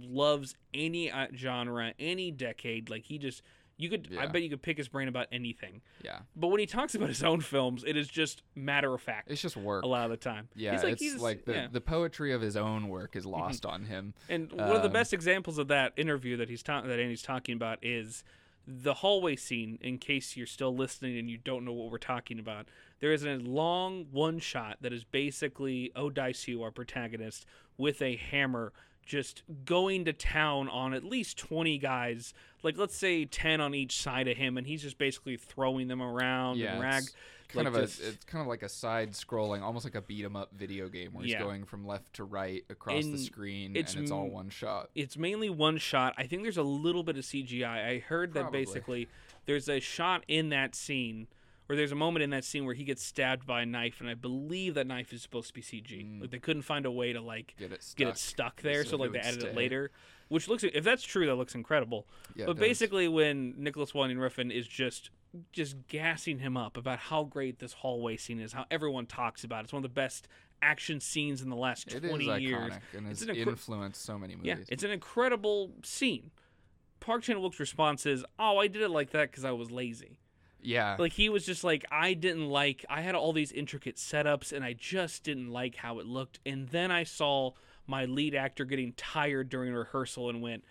loves any uh, genre any decade. Like he just you could I bet you could pick his brain about anything Yeah, but when he talks about his own films it is just matter of fact it's just work. a lot of the time Yeah, he's like it's he's like the yeah. Mm-hmm. the poetry of his own work is lost on him. And one of the Um, best examples of that interview that he's ta- that Andy's talking about is the hallway scene. In case you're still listening and you don't know what we're talking about, there is a long one shot that is basically Odaisu, our protagonist, with a hammer, just going to town on at least 20 guys. Like let's say 10 on each side of him, and he's just basically throwing them around Yeah, and rag. it's kind like of a it's kind of like a side scrolling, almost like a beat 'em up video game where he's Yeah. going from left to right across And the screen, it's and it's all one shot. it's mainly one shot. I think there's a little bit of CGI. I heard that basically there's a shot in that scene, or there's a moment in that scene where he gets stabbed by a knife, and I believe that knife is supposed to be CG. Mm. Like they couldn't find a way to like Get it stuck. get it stuck there, so so, like they added it later. Which looks, if that's true, that looks incredible. Yeah, but does. basically, when Nicolas Winding Refn is just just gassing him up about how great this hallway scene is, how everyone talks about it. It's one of the best action scenes in the last it is twenty iconic years. and It's has incre- influenced so many movies. Yeah, it's an incredible scene. Park Chan Wook's response is, "Oh, I did it like that because I was lazy." Yeah, Like he was just like, I didn't like. I had all these intricate setups, and I just didn't like how it looked. And then I saw my lead actor getting tired during rehearsal, and went,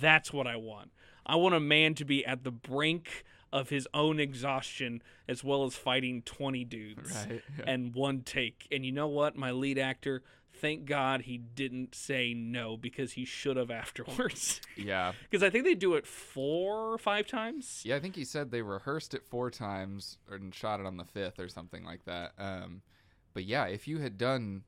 "That's what I want. I want a man to be at the brink of his own exhaustion, as well as fighting twenty dudes." right. Yeah. and one take. And you know what? My lead actor, thank God he didn't say no because he should have afterwards. yeah, Because I think they do it four or five times. yeah. I think he said they rehearsed it four times and shot it on the fifth or something like that. Um, but yeah, if you had done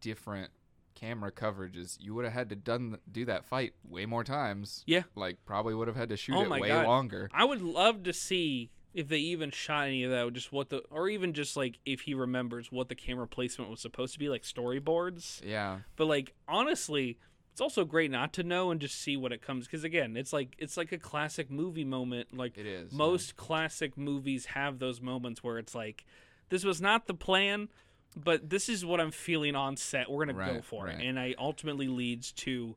different camera coverages, you would have had to done do that fight way more times. Yeah. like probably would have had to shoot Oh it my way God. longer. I would love to see if they even shot any of that, just what the, or even just like if he remembers what the camera placement was supposed to be, like storyboards. Yeah, But like honestly, it's also great not to know and just see what it comes. Because again, it's like it's like a classic movie moment. Like it is. yeah. most classic movies have those moments where it's like this was not the plan but this is what i'm feeling on set we're going to go Right, for it and it ultimately leads to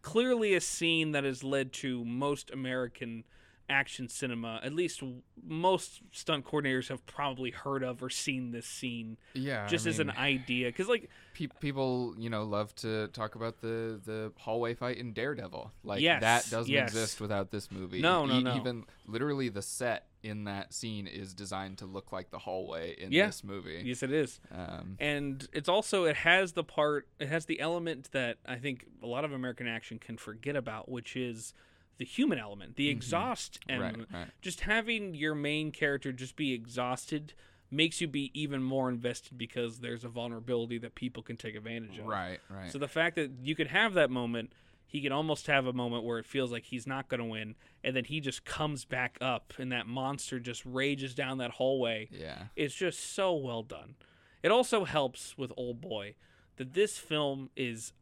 clearly a scene that has led to most american action cinema at least most stunt coordinators have probably heard of or seen this scene yeah, I just as an idea because like Pe- people, you know, love to talk about the the hallway fight in Daredevil. Like Yes, that doesn't yes. exist without this movie. No, no, E- no. Even literally the set in that scene is designed to look like the hallway in Yeah. this movie. yes it is Um, and it's also it has the part it has the element that i think a lot of american action can forget about which is the human element the mm-hmm. exhaust right, right. just having your main character just be exhausted makes you be even more invested because there's a vulnerability that people can take advantage of Right, right. so the fact that you could have that moment he can almost have a moment where it feels like he's not going to win and then he just comes back up and that monster just rages down that hallway yeah. it's just so well done. It also helps with Old Boy that this film is,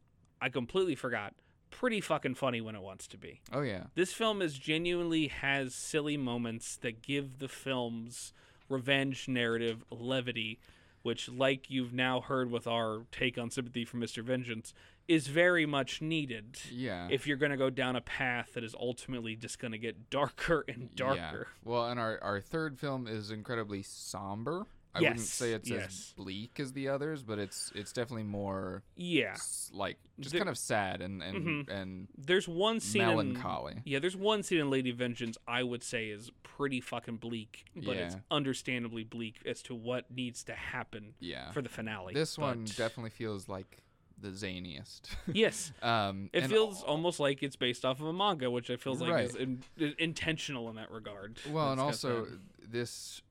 I completely forgot, pretty fucking funny when it wants to be. Oh yeah. This film is genuinely has silly moments that give the film's revenge narrative levity, which, like you've now heard with our take on Sympathy for Mr. Vengeance, is very much needed. Yeah. If you're going to go down a path that is ultimately just going to get darker and darker. Yeah. Well, and our our third film is incredibly somber. I wouldn't say it's yes. as bleak as the others, but it's it's definitely more Yeah. s- like just There- kind of sad and and Mhm. and There's one scene in- melancholy. Yeah, there's one scene in Lady Vengeance I would say is pretty fucking bleak, but it's understandably bleak as to what needs to happen Yeah. for the finale. This one definitely feels like the zaniest. yes, um, it feels al- almost like it's based off of a manga, which I feels like Right. is in, intentional in that regard. well, and also that- this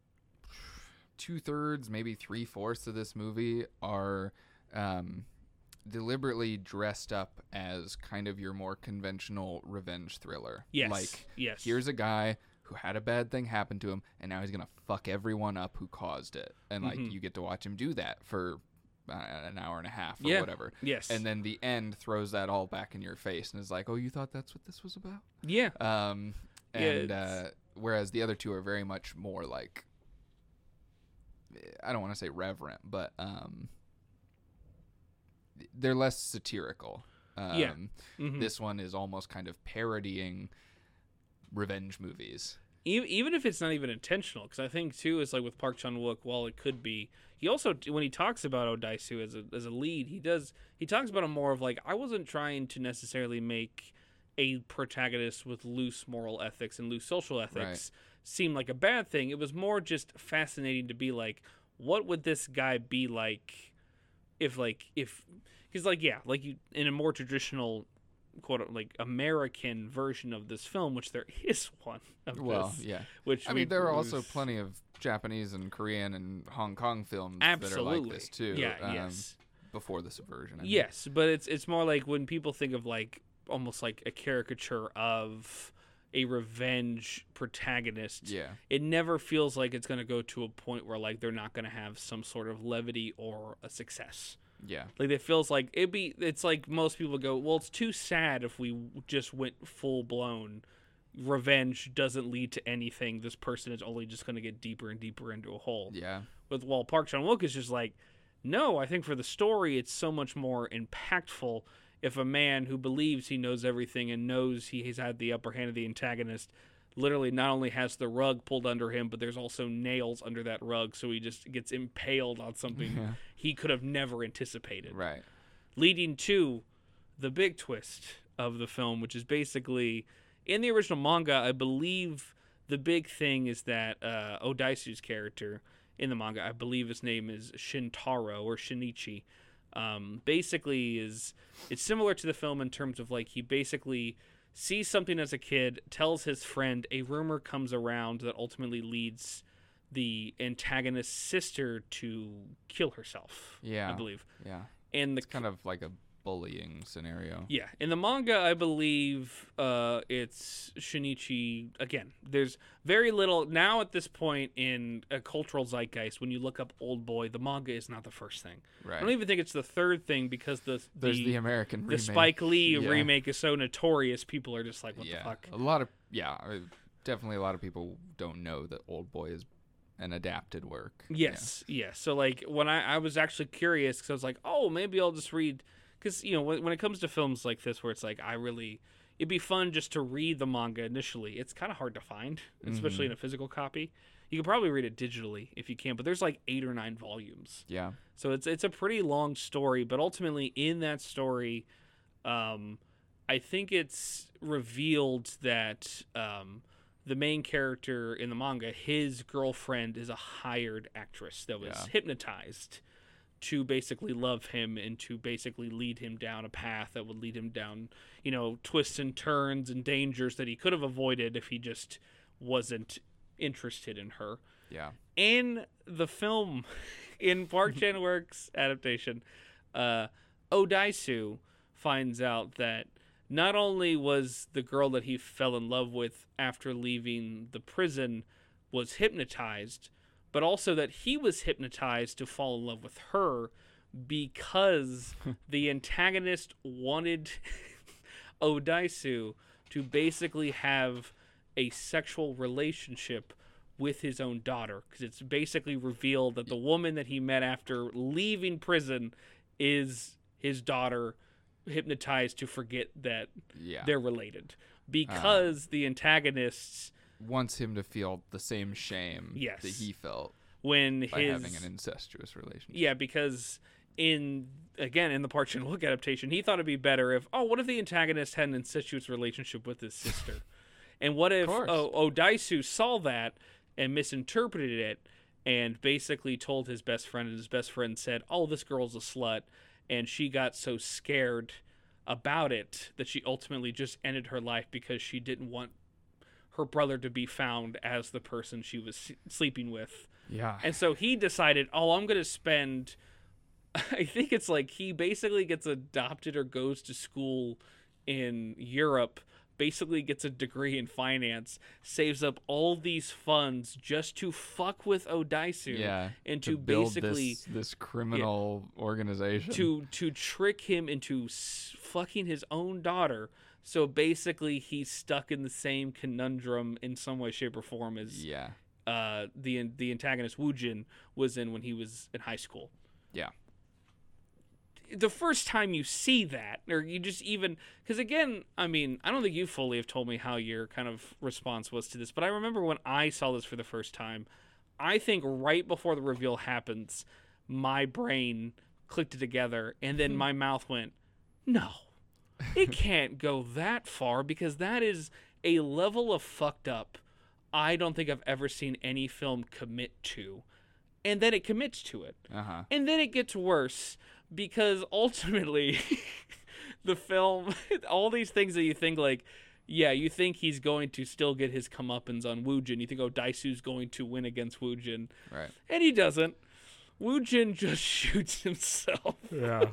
two thirds, maybe three fourths of this movie are um, deliberately dressed up as kind of your more conventional revenge thriller. yes, like yes, here's a guy who had a bad thing happen to him and now he's gonna fuck everyone up who caused it and like Mhm. you get to watch him do that for uh, an hour and a half or Yeah. whatever. Yes. And then the end throws that all back in your face and is like, "Oh, you thought that's what this was about?" yeah. Um, and it's- uh, whereas the other two are very much more like, I don't want to say reverent, but um, they're less satirical. Um, Yeah. Mhm. This one is almost kind of parodying revenge movies. Even if it's not even intentional because i think too it's like with park chan-wook while it could be he also when he talks about odaisu as a, as a lead he does he talks about him more of like i wasn't trying to necessarily make a protagonist with loose moral ethics and loose social ethics seem like a bad thing it was more just fascinating to be like what would this guy be like if like if because like yeah like you in a more traditional quote like american version of this film which there is one of Well, this yeah. which I mean, there are also plenty of Japanese and Korean and Hong Kong films that are like this too. Yeah, um, yes, Before the subversion. I mean. yes, but it's it's more like when people think of like almost like a caricature of a revenge protagonist. Yeah. It never feels like it's going to go to a point where like they're not going to have some sort of levity or a success. Yeah. Like it feels like it'd be. It's like most people go, well, it's too sad if we just went full blown. Revenge doesn't lead to anything. This person is only just going to get deeper and deeper into a hole. Yeah. with while Park Chan Wook is just like, no, I think for the story it's so much more impactful if a man who believes he knows everything and knows he has had the upper hand of the antagonist literally not only has the rug pulled under him, but there's also nails under that rug, so he just gets impaled on something Yeah. he could have never anticipated Right. leading to the big twist of the film, which is basically in the original manga. I believe the big thing is that uh, Odaisu's character in the manga, I believe his name is Shintaro or Shinichi. Um, basically, is it's similar to the film in terms of like he basically sees something as a kid, tells his friend, a rumor comes around that ultimately leads the antagonist's sister to kill herself. Yeah. I believe. Yeah. And the It's kind of like a bullying scenario. yeah, in the manga, I believe uh, it's Shinichi. Again, there's very little now at this point in a cultural zeitgeist. When you look up Old Boy, the manga is not the first thing. I don't even think it's the third thing because the There's the, the, American the remake. Spike Lee Yeah. remake is so notorious. People are just like, what yeah. the fuck? A lot of yeah, definitely a lot of people don't know that Old Boy is an adapted work. Yes, yes. So like when I, I was actually curious because I was like, oh, maybe I'll just read because you know when, when it comes to films like this where it's like I really it'd be fun just to read the manga initially. It's kind of hard to find, especially in a physical copy. You can probably read it digitally if you can, but there's like eight or nine volumes, Yeah. so it's it's a pretty long story. But ultimately, in that story, um, I think it's revealed that um, the main character in the manga, his girlfriend, is a hired actress that was Yeah. hypnotized to basically love him and to basically lead him down a path that would lead him down, you know, twists and turns and dangers that he could have avoided if he just wasn't interested in her Yeah. in the film in Park Chan Wook's adaptation, uh, Odaisu finds out that not only was the girl that he fell in love with after leaving the prison was hypnotized, but also that he was hypnotized to fall in love with her because the antagonist wanted Odaisu to basically have a sexual relationship with his own daughter because it's basically revealed that the woman that he met after leaving prison is his daughter hypnotized to forget that Yeah. they're related. Uh. Because the antagonists Wants him to feel the same shame Yes. that he felt when by his having an incestuous relationship. Yeah, because in again in the Park Chan Wook adaptation, he thought it'd be better if oh, what if the antagonist had an incestuous relationship with his sister, and what if oh, Odaisu saw that and misinterpreted it, and basically told his best friend, and his best friend said, "Oh, this girl's a slut," and she got so scared about it that she ultimately just ended her life because she didn't want her brother to be found as the person she was sleeping with. Yeah. And so he decided, oh, I'm going to spend. I think it's like he basically gets adopted or goes to school in Europe basically gets a degree in finance, saves up all these funds just to fuck with Odaisu Yeah. and to, build basically this, this criminal organization. to to trick him into s- fucking his own daughter. So basically, he's stuck in the same conundrum in some way, shape, or form as yeah. uh, the the antagonist Wu Jin was in when he was in high school. Yeah. The first time you see that, or you just even because again, I mean, I don't think you fully have told me how your kind of response was to this, but I remember when I saw this for the first time. I think right before the reveal happens, my brain clicked it together, and then my mouth went, "No, it can't go that far because that is a level of fucked up I don't think I've ever seen any film commit to. And then it commits to it. Uh huh. And then it gets worse because ultimately the film all these things that you think like yeah, you think he's going to still get his comeuppance on Woojin. You think oh Daisu's going to win against Woojin. Right. And he doesn't. Woojin just shoots himself Yeah.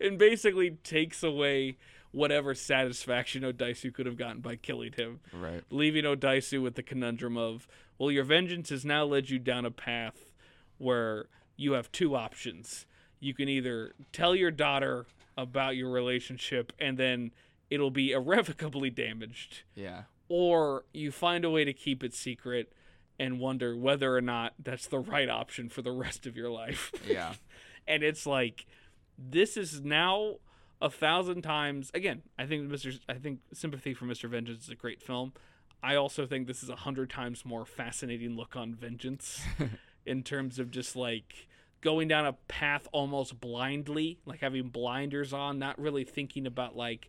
and basically takes away whatever satisfaction Odaisu could have gotten by killing him Right. leaving Odaisu with the conundrum of, well, your vengeance has now led you down a path where you have two options. You can either tell your daughter about your relationship and then it'll be irrevocably damaged, Yeah. or you find a way to keep it secret and wonder whether or not that's the right option for the rest of your life. Yeah. and it's like this is now a thousand times again i think mr i think sympathy for mr vengeance is a great film i also think this is a hundred times more fascinating look on vengeance in terms of just like going down a path almost blindly like having blinders on not really thinking about like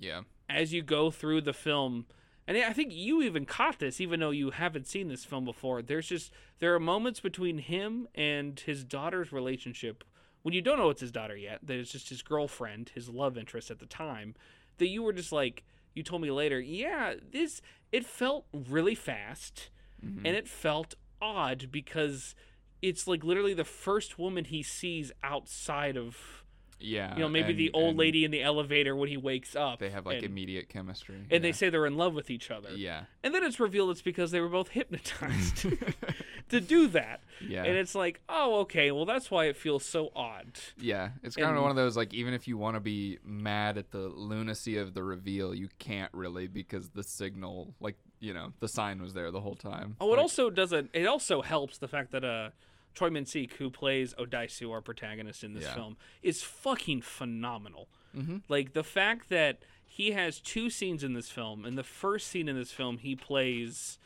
Yeah. as you go through the film and i think you even caught this even though you haven't seen this film before there's just there are moments between him and his daughter's relationship when you don't know it's his daughter yet that it's just his girlfriend his love interest at the time that you were just like you told me later yeah this it felt really fast Mhm. and it felt odd because it's like literally the first woman he sees outside of Yeah. you know maybe and- the old lady in the elevator when he wakes up They have like and- immediate chemistry. and they say they're in love with each other. Yeah. And then it's revealed it's because they were both hypnotized to do that. Yeah. And it's like, oh, okay, well, that's why it feels so odd. Yeah, it's kind And- of one of those like even if you want to be mad at the lunacy of the reveal, you can't really because the signal, like you know, the sign was there the whole time. Oh, it Like, also doesn't. It also helps the fact that uh, Choi Min-sik, who plays Odaisu, our protagonist in this Yeah. film, is fucking phenomenal. Mhm. Like the fact that he has two scenes in this film. and the first scene in this film, he plays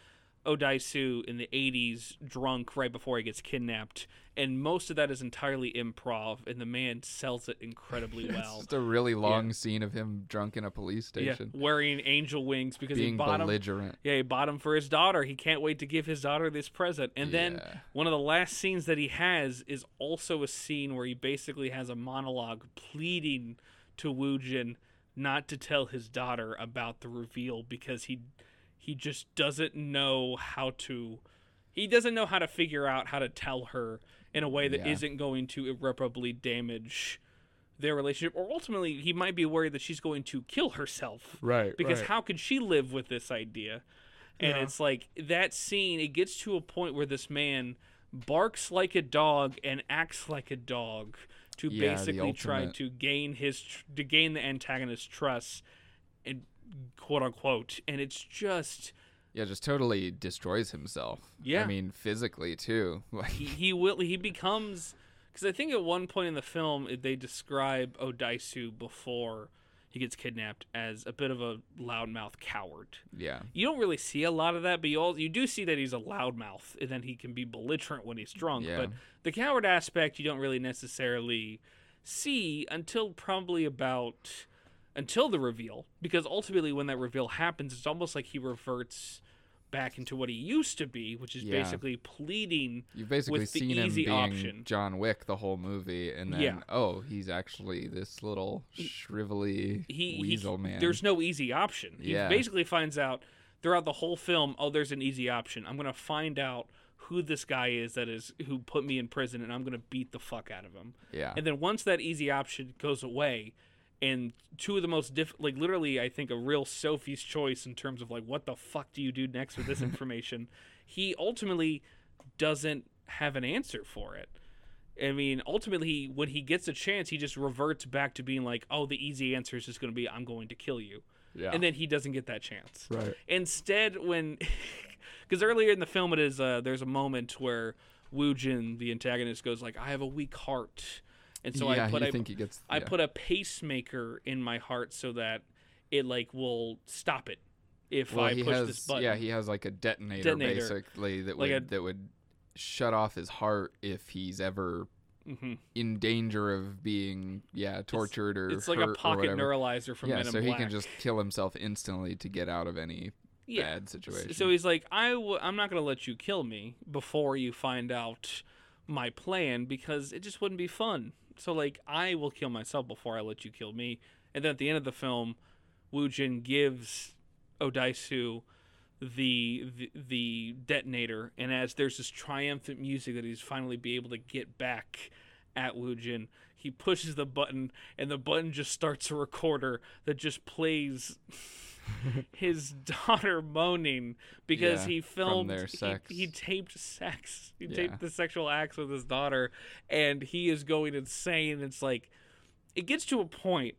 Odaisu in the 80s drunk right before he gets kidnapped. And most of that is entirely improv, and the man sells it incredibly It's well. just a really long scene of him drunk in a police Yeah, station, wearing angel wings because he being bought him. Yeah, he bought him for his daughter. He can't wait to give his daughter this present. And then one of the last scenes that he has is also a scene where he basically has a monologue pleading to Woojin not to tell his daughter about the reveal because he he just doesn't know how to he doesn't know how to figure out how to tell her in a way that Yeah. not going to irreparably damage their relationship or ultimately he might be worried that she's going to kill herself Right. because right. how could she live with this idea and Yeah. it's like that scene it gets to a point where this man barks like a dog and acts like a dog to Yeah, basically try to gain his tr- to gain the antagonist's trust and quote unquote and it's just Yeah, just totally destroys himself. Yeah. I mean physically too. Like he, he will he becomes because I think at one point in the film they describe Odaisu before he gets kidnapped as a bit of a loudmouth coward yeah, you don't really see a lot of that, but you all you do see that he's a loudmouth and then he can be belligerent when he's drunk. Yeah. But the coward aspect you don't really necessarily see until probably about until the reveal, because ultimately when that reveal happens, it's almost like he reverts back into what he used to be, which is Yeah. basically pleading. you've basically With the seen him being option. John Wick the whole movie, and then Yeah. oh, he's actually this little shrivelly He, he weasel man. there's no easy option. He Yeah. basically finds out throughout the whole film, oh, there's an easy option. I'm gonna find out who this guy is that is who put me in prison, and I'm gonna beat the fuck out of him. yeah, And then once that easy option goes away, and two of the most diff like literally I think a real Sophie's choice in terms of like what the fuck do you do next with this information. he ultimately doesn't have an answer for it. I mean, ultimately, he when he gets a chance, he just reverts back to being like, "Oh, the easy answer is just going to be I'm going to kill you," Yeah. and then he doesn't get that chance. right. Instead, when because earlier in the film, it is uh, there's a moment where Woo Jin, the antagonist, goes like, "I have a weak heart," and so yeah, I put you a, think he gets. I yeah. put a pacemaker in my heart so that it like will stop it if well, I push has, this button. Yeah, he has like a detonator, Detonator. basically that Like would a- that would shut off his heart if he's ever hmm in danger of being yeah tortured or It's like a pocket neuralizer from yeah, Men in so he Black. can just kill himself instantly to get out of any yeah. bad situation. So he's like, I w- I'm not going to let you kill me before you find out my plan because it just wouldn't be fun. So, like, I will kill myself before I let you kill me. And then at the end of the film, Wu Jin gives Odaisu the, the the detonator, and as there's this triumphant music that he's finally be able to get back at Wu Jin, he pushes the button, and the button just starts a recorder that just plays his daughter moaning because Yeah, he filmed their he- He, taped sex. He Yeah. taped the sexual acts with his daughter, and he is going insane. It's like it gets to a point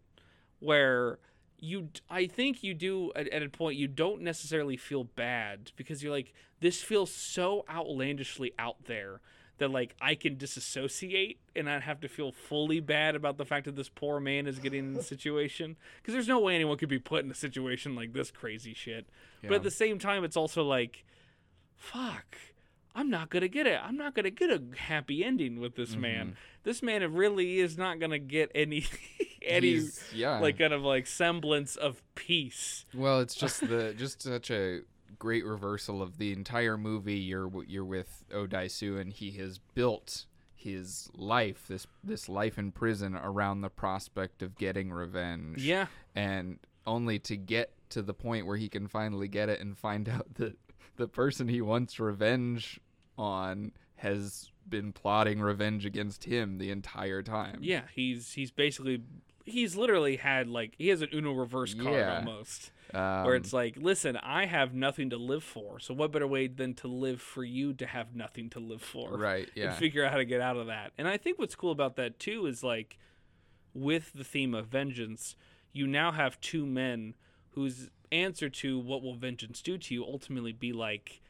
where you I think you do at, at a point you don't necessarily feel bad because you're like this feels so outlandishly out there that like I can disassociate and not have to feel fully bad about the fact that this poor man is getting in the situation because there's no way anyone could be put in a situation like this crazy shit. But at the same time it's also like fuck I'm not gonna get it. I'm not gonna get a happy ending with this man. Mm-hmm. This man really is not gonna get any any yeah, like kind of like semblance of peace. Well, it's just the just such a great reversal of the entire movie. You're you're with Odaisu, and he has built his life this this life in prison around the prospect of getting revenge. Yeah. and only to get to the point where he can finally get it and find out that the person he wants revenge on has been plotting revenge against him the entire time. Yeah, he's he's basically he's literally had like he has an Uno reverse card Yeah. almost. um, where it's like, listen, I have nothing to live for. So what better way than to live for you to have nothing to live for? right. and Yeah. figure out how to get out of that. And I think what's cool about that too is like with the theme of vengeance, you now have two men whose answer to what will vengeance do to you ultimately be like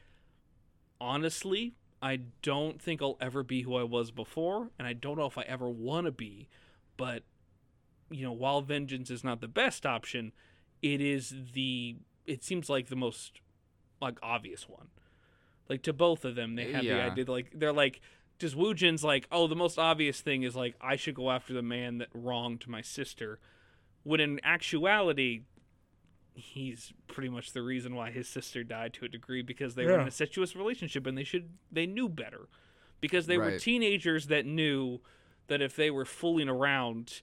honestly, I don't think I'll ever be who I was before, and I don't know if I ever want to be, but you know, while vengeance is not the best option, it is the it seems like the most like obvious one. Like to both of them, they have the idea like they're like just Woo Jin's like, oh, the most obvious thing is like I should go after the man that wronged my sister, when in actuality, he's pretty much the reason why his sister died to a degree because they were in Yeah. a incestuous relationship and they should they knew better, because they were teenagers that knew that if they were fooling around,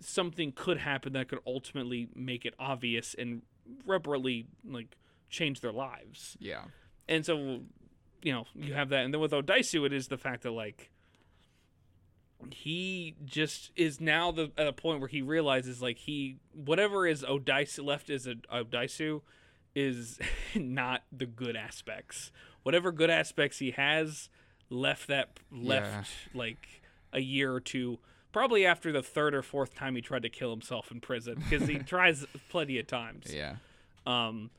something could happen that could ultimately make it obvious and reparably like change their lives. Yeah. and so you know you have that. And then with odaisu it is the fact that like he just is now the at a point where he realizes like he whatever is odaisu left is a odaisu is not the good aspects. Whatever good aspects he has left that left like a year or two probably after the third or fourth time he tried to kill himself in prison because he tries plenty of times Yeah. um,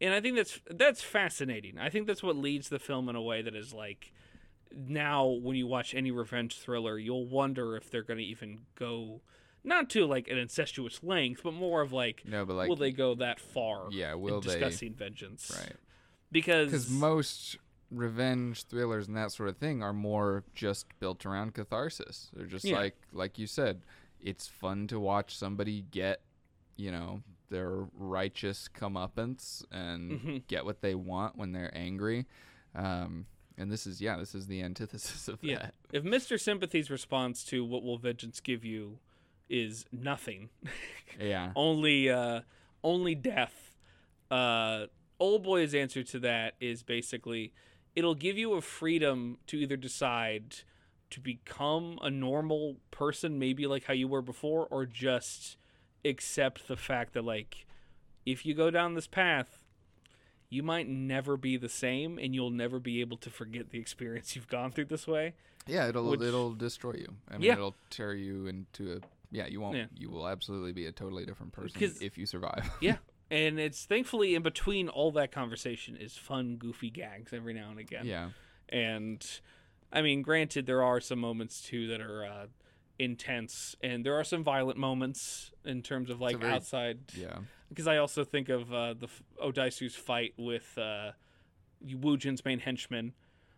and I think that's that's fascinating. I think that's what leads the film in a way that is like now when you watch any revenge thriller, you'll wonder if they're going to even go not to like an incestuous length, but more of like, No, but like will they go that far? Yeah, in will they- discussing vengeance? right. Because Because most revenge thrillers and that sort of thing are more just built around catharsis. They're just Yeah. like like you said, it's fun to watch somebody get, you know, their righteous comeuppance and Mhm. get what they want when they're angry. Um, and this is yeah, this is the antithesis of yeah, that. if Mr. Sympathy's response to what will vengeance give you is nothing, Yeah. only uh only death uh old boy's answer to that is basically it'll give you a freedom to either decide to become a normal person maybe like how you were before or just accept the fact that like if you go down this path you might never be the same and you'll never be able to forget the experience you've gone through this way Yeah, it'll Which- it'll destroy you. I mean, Yeah. it'll tear you into a. Yeah, you won't. Yeah. You will absolutely be a totally different person if you survive. yeah and it's thankfully in between all that conversation is fun goofy gags every now and again yeah. and i mean granted there are some moments too that are uh, intense and there are some violent moments in terms of like very- outside Yeah. because i also think of uh, the odaisu's fight with uh, Woojin's main henchman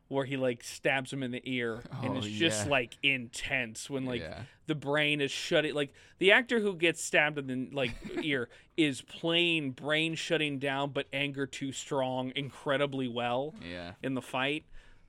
where he like stabs him in the ear and Oh, it's just yeah. like intense when like yeah. the brain is shutting like the actor who gets stabbed in the like ear is plain brain shutting down but anger too strong incredibly well Yeah. in the fight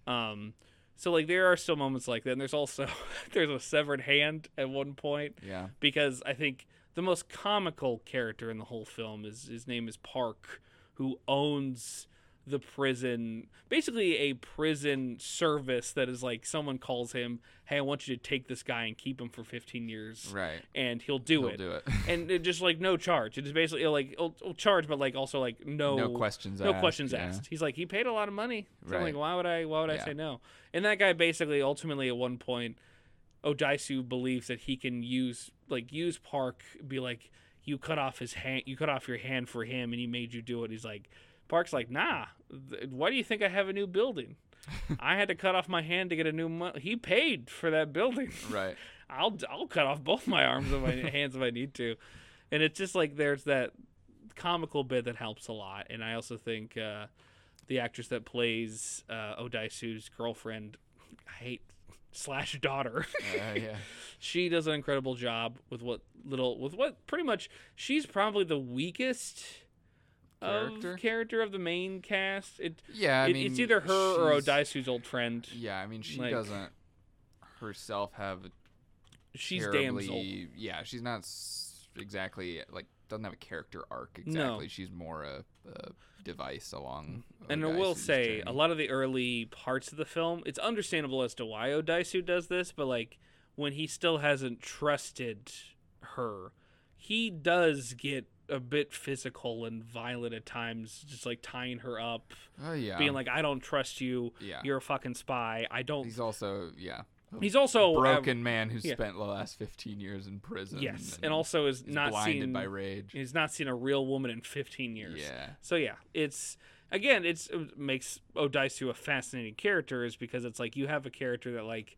um so like there are still moments like that and there's also there's a severed hand at one point Yeah. because i think the most comical character in the whole film is his name is park who owns the prison basically a prison service that is like someone calls him hey i want you to take this guy and keep him for 15 years Right. and he'll do He'll it do it. and it just like no charge it is basically like charge but like also like no no questions no asked. questions yeah. asked he's like he paid a lot of money so I'm like why would i why would i say no and that guy basically ultimately at one point odaisu believes that he can use like use park be like you cut off his hand you cut off your hand for him and he made you do it he's like park's like nah th- why do you think i have a new building i had to cut off my hand to get a new mo- he paid for that building Right. I'll I'll cut off both my arms and my hands if I need to, and it's just like there's that comical bit that helps a lot, and I also think uh, the actress that plays uh, Odaisu's girlfriend, I hate slash daughter, Uh, yeah. she does an incredible job with what little with what pretty much she's probably the weakest. Character? Of character of the main cast, it, Yeah. It- mean, it's either her or Odaisu's old friend. Yeah. I mean, she Like- doesn't herself have a She's damsel. Yeah, she's not exactly like doesn't have a character arc exactly. She's more a, a device along. And I will say, a lot of the early parts of the film, it's understandable as to why Odaisu does this, but like when he still hasn't trusted her, he does get a bit physical and violent at times, just like tying her up, Oh yeah. being like, "I don't trust you. yeah. You're a fucking spy. I don't." He's, also yeah. He's also uh, broken man who yeah. spent the last 15 years in prison. yes, and also is is not blinded seen. by rage. He's not seen a real woman in 15 years. Yeah. So yeah, it's again, it's it makes Odaisu a fascinating character is because it's like you have a character that like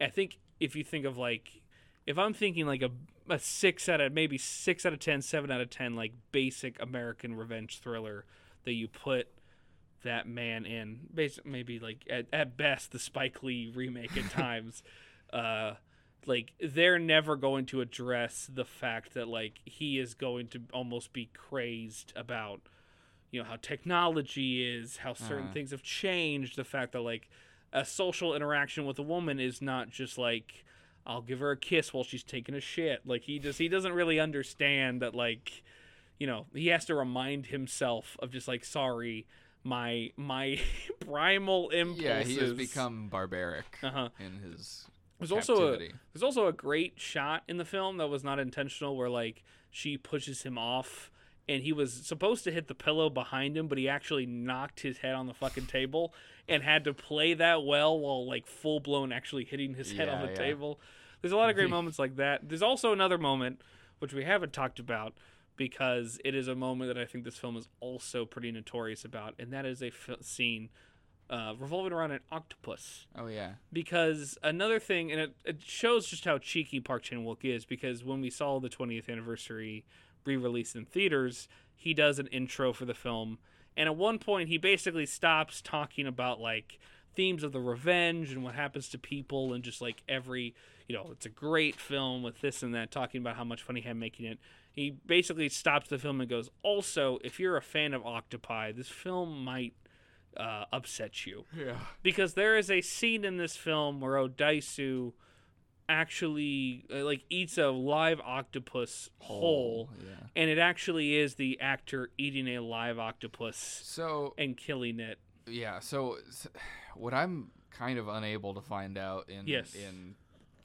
I think if you think of like if I'm thinking like a a six out of maybe six out of ten, seven out of ten, like basic American revenge thriller that you put that man in, basic maybe like at, at best the Spike Lee remake at times, uh, like they're never going to address the fact that like he is going to almost be crazed about you know how technology is how certain Uh-huh. things have changed the fact that like a social interaction with a woman is not just like i'll give her a kiss while she's taking a shit. Like he just he doesn't really understand that like you know he has to remind himself of just like sorry my my primal impulses Yeah, he has become barbaric uh-huh. in his there's also a there's also a great shot in the film that was not intentional where like she pushes him off and he was supposed to hit the pillow behind him but he actually knocked his head on the fucking table and had to play that well while like full blown actually hitting his head on the yeah. table. There's a lot of great moments like that. There's also another moment which we haven't talked about because it is a moment that I think this film is also pretty notorious about and that is a f- scene uh, revolving around an octopus Oh yeah. because another thing, and it, it shows just how cheeky Park Chan Wook is. Because when we saw the 20th anniversary re-release in theaters, he does an intro for the film, and at one point he basically stops talking about like themes of the revenge and what happens to people, and just like every, you know, it's a great film with this and that, talking about how much fun he had making it. He basically stops the film and goes, also, if you're a fan of Octopi, this film might uh, upset you Yeah. because there is a scene in this film where Odaisu actually uh, like eats a live octopus whole, Yeah. and it actually is the actor eating a live octopus So and killing it. yeah. So s- what I'm kind of unable to find out in Yes. in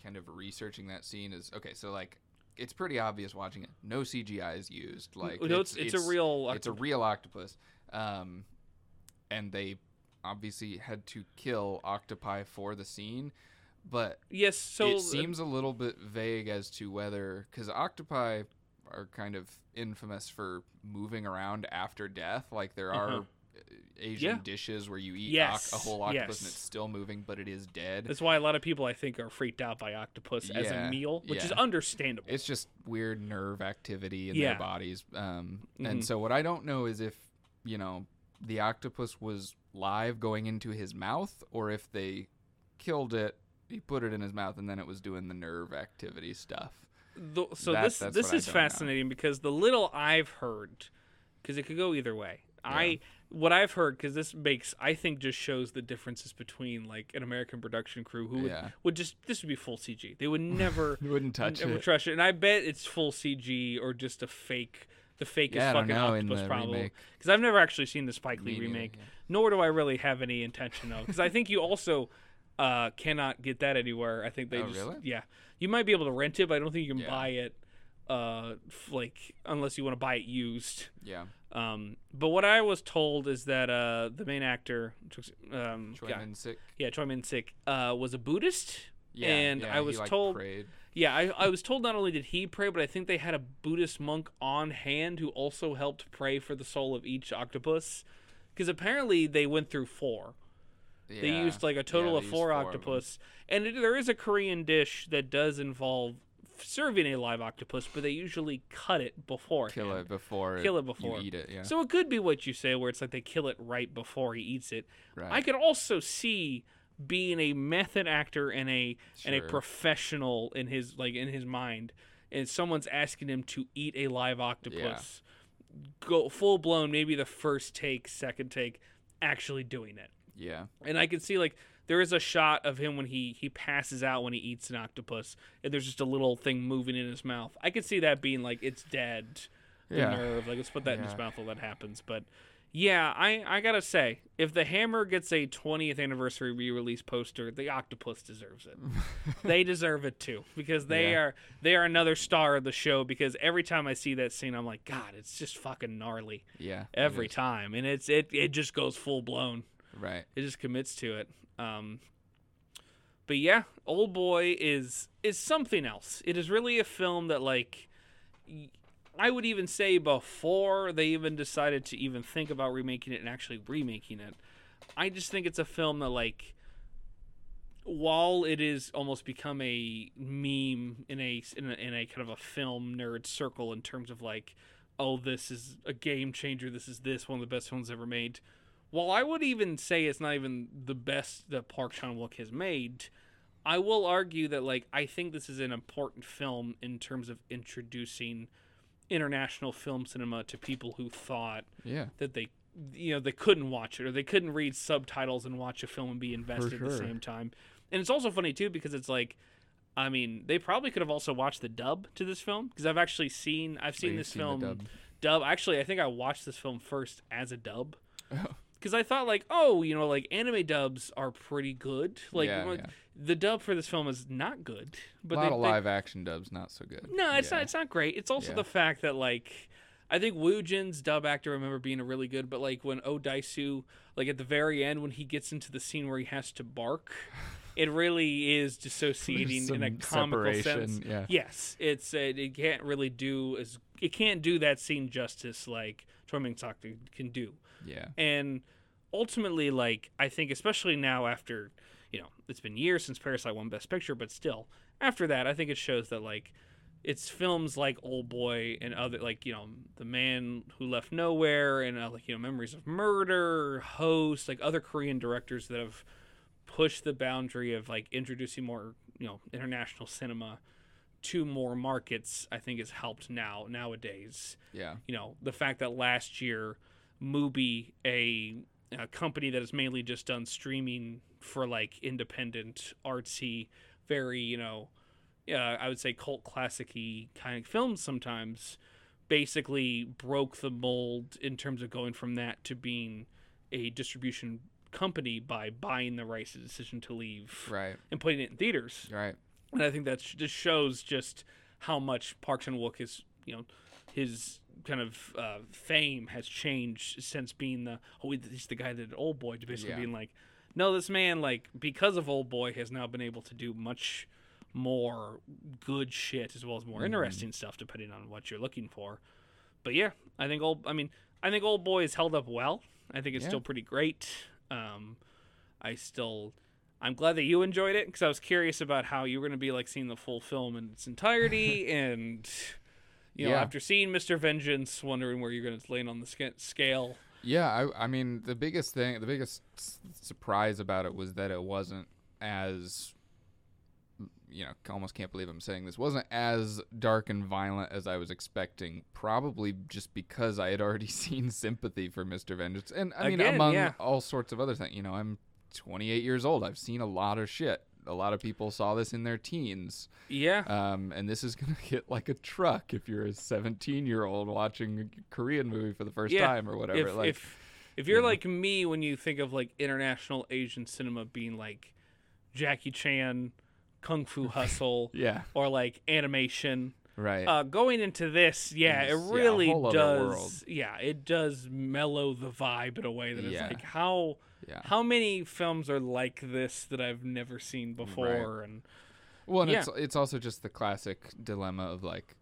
kind of researching that scene is okay. So like it's pretty obvious watching it. No CGI is used. Like no, it's, it's, a real. octopus. it's a real octopus. Um, and they obviously had to kill octopi for the scene, but yes. So it seems a little bit vague as to whether because octopi are kind of infamous for moving around after death. Like there Uh-huh. are uh, Asian Yeah. dishes where you eat Yes, oc- a whole octopus and it's still moving, but it is dead. that's why a lot of people I think are freaked out by octopus as a meal, which is understandable. it's just weird nerve activity in Yeah. their bodies. Um, Mhm. And so what I don't know is if you know the octopus was live going into his mouth, or if they killed it, he put it in his mouth, and then it was doing the nerve activity stuff. The- so That- this this is don't know. fascinating because the little I've heard, because it could go either way. I what I've heard because this makes I think just shows the differences between like an American production crew who would, Yeah. would just this would be full CG. They would never You wouldn't touch never it. trust it, and I bet it's full CG or just a fake. The fakest Yeah, I fucking know octopus problem because I've never actually seen the Spike Lee Me remake, yeah. nor do I really have any intention of. Because I think you also uh, cannot get that anywhere. I think they Oh, just really? yeah, you might be able to rent it, but I don't think you can Yeah. buy it uh, like unless you want to buy it used. Yeah, Um, but what I was told is that uh, the main actor, um, Choi yeah, Min Sik. yeah, Choi Min Sik, uh, was a Buddhist. Yeah, and yeah, I was he, like, told prayed. yeah, I, I was told not only did he pray, but I think they had a Buddhist monk on hand who also helped pray for the soul of each octopus. Because apparently they went through four. They used like a total yeah, of four of octopus. and it, there is a Korean dish that does involve serving a live octopus, but they usually cut it before. Kill it before. Kill it before. eat it. Yeah, So it could be what you say, where it's like they kill it right before he eats it. right. I could also see being a method actor and a and a professional in his like in his mind, and someone's asking him to eat a live octopus, go full blown, maybe the first take, second take, actually doing it. Yeah, And I can see like there is a shot of him when he he passes out when he eats an octopus, and there's just a little thing moving in his mouth. I could see that being like it's dead, the Yeah. nerve. Like let's put that in his mouth while that happens. But yeah, I I gotta say, if the Hammer gets a 20th anniversary re-release poster, the octopus deserves it. they deserve it too because they Yeah. are they are another star of the show. Because every time I see that scene, I'm like, God, it's just fucking gnarly yeah. every time, and it's it it just goes full blown Right. it just commits to it um but yeah old boy is is something else it is really a film that like I would even say before they even decided to even think about remaking it and actually remaking it i just think it's a film that like while it is almost become a meme in a in a, in a kind of a film nerd circle in terms of like oh this is a game changer this is this one of the best films ever made while I would even say it's not even the best that Park Chan Wook has made, I will argue that like I think this is an important film in terms of introducing international film cinema to people who thought Yeah. that they you know they couldn't watch it or they couldn't read subtitles and watch a film and be invested at the same time. And it's also funny too because it's like I mean, they probably could have also watched the dub to this film because I've actually seen I've seen this seen film dub. dub. Actually, I think I watched this film first as a dub Oh. Because I thought like, oh, you know, like anime dubs are pretty good. Like Yeah, yeah. the dub for this film is not good, but a lot they, of they- live action dubs not so good. no, it's Yeah. not. It's not great. It's also the fact that like. I think Woo Jin's dub actor I remember being a really good, but like when Odaisu, like at the very end when he gets into the scene where he has to bark, it really is dissociating in a comical sense. yeah. Yes, it's uh, it can't really do as it can't do that scene justice like Min-sik can do Yeah. and ultimately like i think especially now after you know it's been years since parasite won best picture but still after that i think it shows that like it's films like old boy and other like you know the man who left nowhere and uh, like you know memories of murder host like other korean directors that have pushed the boundary of like introducing more you know international cinema to more markets i think has helped now nowadays Yeah. you know the fact that last year Mubi, a, a company that has mainly just done streaming for like independent artsy very you know yeah i would say cult classic-y kind of films sometimes basically broke the mold in terms of going from that to being a distribution company by buying the rights to decision to leave Right. and putting it in theaters Right. and I think that just shows just how much Park Chan Wook is, you know, his kind of uh, fame has changed since being the oh he's the guy that did Old Boy to basically Yeah. being like, no, this man like because of Old Boy has now been able to do much more good shit as well as Mm-hmm. more interesting stuff depending on what you're looking for. But yeah, I think old. I mean, I think Old Boy is held up well. I think it's Yeah. still pretty great. Um, I still, I'm glad that you enjoyed it because I was curious about how you were going to be like seeing the full film in its entirety, and you know, Yeah. after seeing Mr. Vengeance, wondering where you're going to land on the sca- scale. Yeah, I, I mean, the biggest thing, the biggest s- surprise about it was that it wasn't as, you know, almost can't believe I'm saying this, wasn't as dark and violent as I was expecting. Probably just because I had already seen sympathy for Mr. Vengeance, and I mean, Again, among yeah. all sorts of other things. You know, I'm 28 years old. I've seen a lot of shit. A lot of people saw this in their teens. Yeah, Um, and this is gonna hit like a truck if you're a 17 year old watching a Korean movie for the first Yeah, time or whatever. if like, if if you're you know. like me when you think of like international Asian cinema being like Jackie Chan, Kung Fu Hustle, yeah, or like animation. right. Uh, going into this, yeah, it really other does. Yeah, it does mellow the vibe in a way that Yeah. like how yeah. how many films are like this that I've never seen before, and Well, and yeah. it's it's also just the classic dilemma of like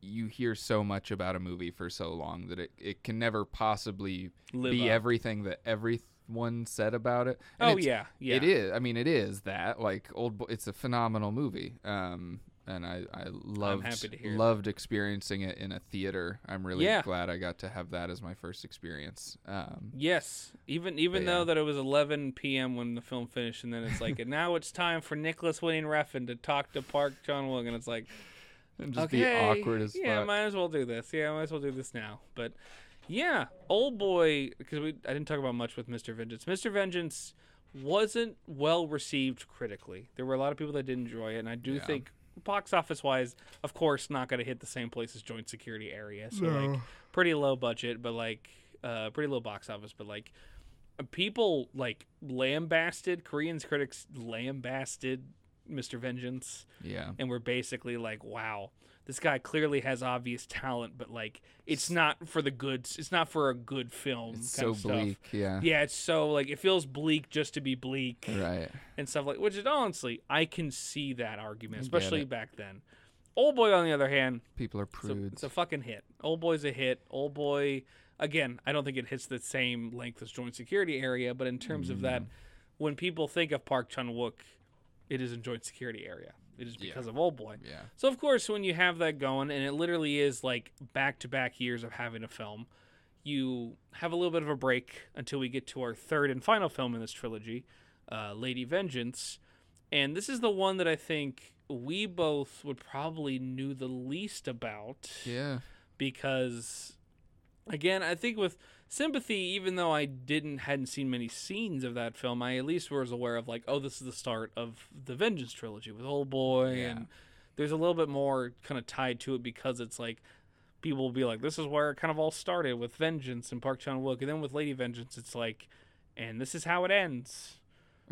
you hear so much about a movie for so long that it, it can never possibly live be up. everything that everyone said about it. And Oh yeah, yeah. It is. I mean, it is that like old. Bo- it's a phenomenal movie. Um, and I I loved hear that. loved experiencing it in a theater. I'm really Yeah. glad I got to have that as my first experience. Um, Yes, even even though yeah. that it was 11 p.m. when the film finished, and then it's like, and now it's time for Nicolas Winding Refn to talk to Park Chan Wook, and it's like, and just okay, be awkward as yeah, fuck. might as well do this. Yeah, I might as well do this now. But yeah, Old Boy, because we I didn't talk about much with Mr. Vengeance. Mr. Vengeance wasn't well received critically. There were a lot of people that didn't enjoy it, and I do Yeah. think box office wise, of course, not going to hit the same place as Joint Security Area. So like pretty low budget, but like uh, pretty low box office, but like people like lambasted Koreans critics lambasted Mr. Vengeance yeah. and we're basically like, wow, this guy clearly has obvious talent, but like it's not for the goods. It's not for a good film. It's kind so of stuff. bleak. Yeah. Yeah, it's so like it feels bleak just to be bleak Right. and stuff like. Which is honestly, I can see that argument, especially back then. Old boy, on the other hand, People are it's a, it's a fucking hit. Old boy's a hit. Old boy, again, I don't think it hits the same length as Joint Security Area, but in terms of Mm. that, when people think of Park Chan Wook, it is in Joint Security Area. It is Yeah. because of Old Boy. yeah. So of course, when you have that going, and it literally is like back to back years of having a film, you have a little bit of a break until we get to our third and final film in this trilogy, uh, Lady Vengeance, and this is the one that I think we both would probably knew the least about Yeah. because again i think with sympathy even though i didn't hadn't seen many scenes of that film i at least was aware of like oh this is the start of the vengeance trilogy with old boy Yeah. and there's a little bit more kind of tied to it because it's like people will be like this is where it kind of all started with vengeance and park chan-wook and then with lady vengeance it's like and this is how it ends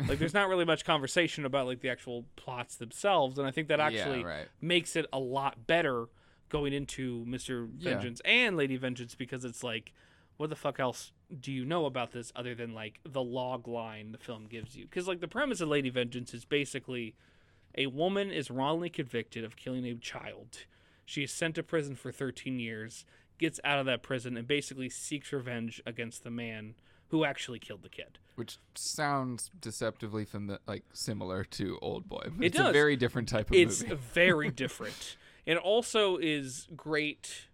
like there's not really much conversation about like the actual plots themselves and i think that actually yeah, right. makes it a lot better going into Mr. Yeah. Vengeance and Lady Vengeance because it's like, what the fuck else do you know about this other than like the log line the film gives you? Because like the premise of Lady Vengeance is basically a woman is wrongly convicted of killing a child. She is sent to prison for 13 years, gets out of that prison, and basically seeks revenge against the man who actually killed the kid. Which sounds deceptively fami- like similar to Old Boy. It it's does. a very different type of it's movie. It's very different. It also is great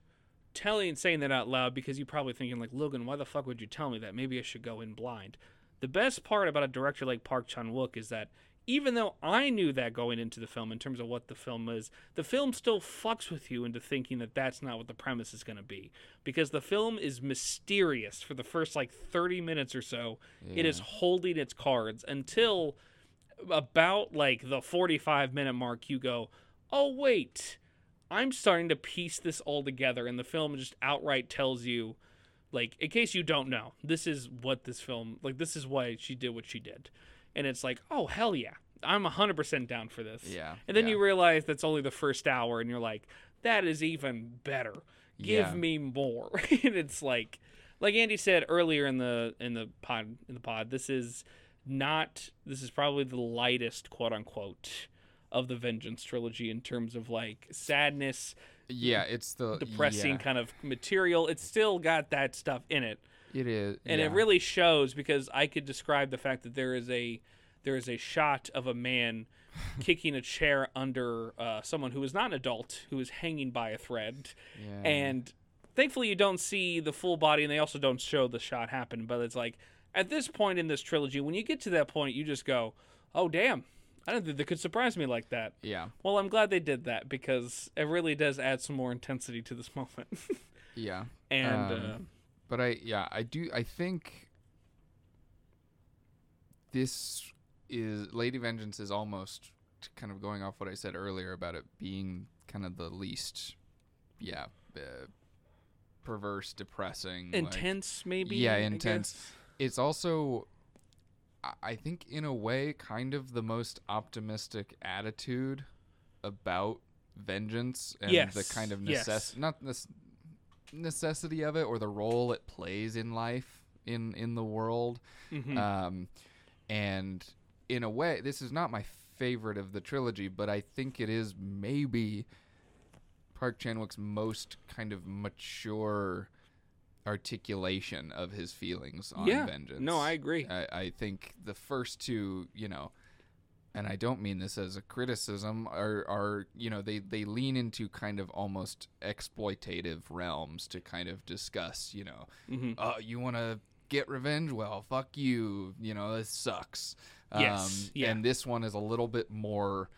telling saying that out loud because you're probably thinking like Logan, why the fuck would you tell me that? Maybe I should go in blind. The best part about a director like Park Chan Wook is that even though I knew that going into the film in terms of what the film is, the film still fucks with you into thinking that that's not what the premise is going to be because the film is mysterious for the first like 30 minutes or so. It is holding its cards until about like the 45 minute mark you go, "Oh wait, I'm starting to piece this all together." And the film just outright tells you like in case you don't know, this is what this film like this is why she did what she did. And it's like, "Oh hell yeah." I'm 100% down for this. Yeah. And then yeah. you realize that's only the first hour, and you're like, that is even better. Give Yeah. me more. and it's like, like Andy said earlier in the in the pod in the pod, this is not. This is probably the lightest, quote unquote, of the Vengeance trilogy in terms of like sadness, Yeah, it's the depressing yeah, kind of material. It's still got that stuff in it It is, and yeah. it really shows because I could describe the fact that there is a there is a shot of a man kicking a chair under uh, someone who is not an adult who is hanging by a thread, Yeah. and thankfully you don't see the full body, and they also don't show the shot happen. But it's like at this point in this trilogy, when you get to that point, you just go, "Oh damn." I don't think they could surprise me like that. yeah, Well, I'm glad they did that because it really does add some more intensity to this moment. yeah. and Um, uh, But I yeah, I do I think this is Lady Vengeance is almost kind of going off what I said earlier about it being kind of the least yeah, uh, perverse, depressing, like- intense, maybe. Yeah, intense. it's also I- think in a way kind of the most optimistic attitude about vengeance and the kind of yes. not this necessity of it or the role it plays in life in in the world Mhm. um and in a way this is not my favorite of the trilogy but i think it is maybe park chan-wook's most kind of mature articulation of his feelings on yeah. vengeance No, I agree. I, I think the first two, you know, and I don't mean this as a criticism, are are you know they they lean into kind of almost exploitative realms to kind of discuss, you know, hmm oh you want to get revenge, well fuck you, you know this sucks. Yes, um, yeah. and this one is a little bit more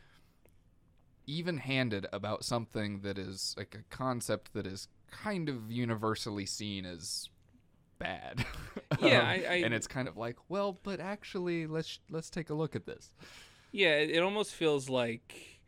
even-handed about something that is like a concept that is kind of universally seen as bad. Yeah, Um, I- I- and it's kind of like, well, but actually, let's let's take a look at this. Yeah, it, it almost feels like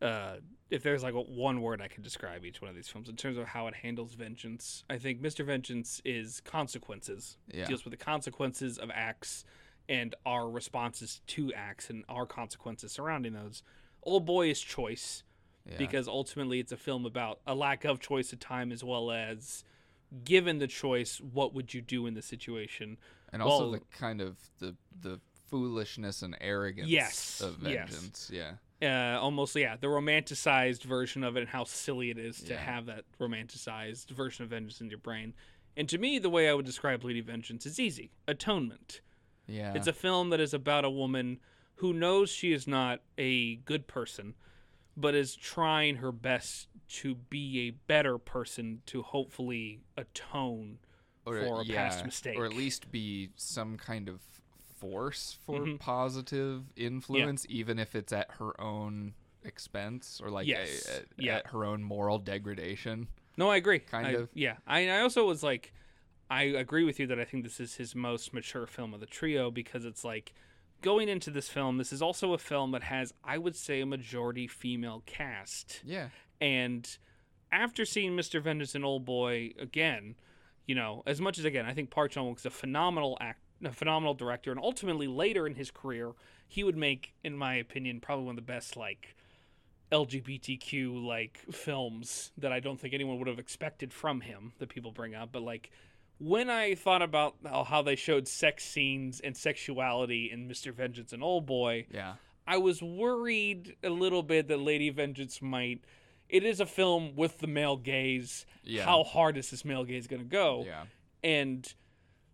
uh, if there's like one word I could describe each one of these films in terms of how it handles vengeance, I think Mr. Vengeance is consequences. Yeah. Deals with the consequences of acts and our responses to acts and our consequences surrounding those. Old Boy is choice Yeah. because ultimately it's a film about a lack of choice at time as well as given the choice, what would you do in the situation? and also well- the kind of the the foolishness and arrogance Yes, of yes. vengeance. Yeah. uh, almost yeah the romanticized version of it and how silly it is to Yeah. have that romanticized version of vengeance in your brain and to me the way i would describe lady vengeance is easy atonement Yeah. it's a film that is about a woman who knows she is not a good person but is trying her best to be a better person to hopefully atone for a past mistake or at least be some kind of force for Mhm. positive influence, even if it's at her own expense or like a- Yes. at, Yeah. at her own moral degradation. No, I agree. Kind I- of. Yeah. I, I also was like, I agree with you that I think this is his most mature film of the trio because it's like going into this film, this is also a film that has, I would say, a majority female cast. Yeah. And after seeing Mr. Vengeance and Old Boy again, you know, as much as again, I think Park Chan Wook's a phenomenal act, a phenomenal director, and ultimately later in his career, he would make, in my opinion, probably one of the best like LGBTQ like films that I don't think anyone would have expected from him that people bring up. But like when I thought about how, how they showed sex scenes and sexuality in Mr. Vengeance and Old Boy, Yeah. I was worried a little bit that Lady Vengeance might. It is a film with the male gaze. Yeah. How hard is this male gaze going to go? Yeah. And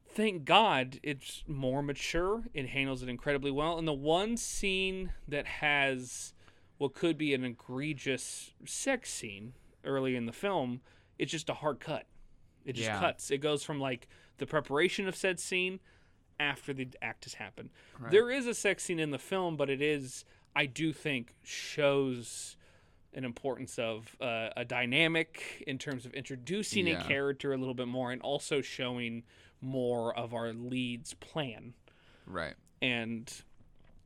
thank God it's more mature. It handles it incredibly well. And the one scene that has what could be an egregious sex scene early in the film, it's just a hard cut. It just Yeah. cuts. It goes from like the preparation of said scene after the act has happened. Right. There is a sex scene in the film, but it is, I do think, shows an importance of uh, a dynamic in terms of introducing Yeah. a character a little bit more and also showing more of our lead's plan. Right. And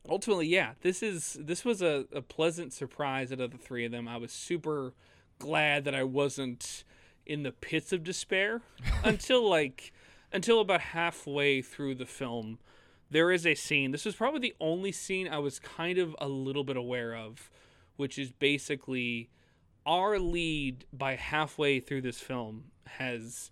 ultimately, yeah, this is this was a, a pleasant surprise out of the three of them. I was super glad that I wasn't in the pits of despair until like until about halfway through the film. there is a scene. This is probably the only scene I was kind of a little bit aware of, which is basically our lead by halfway through this film has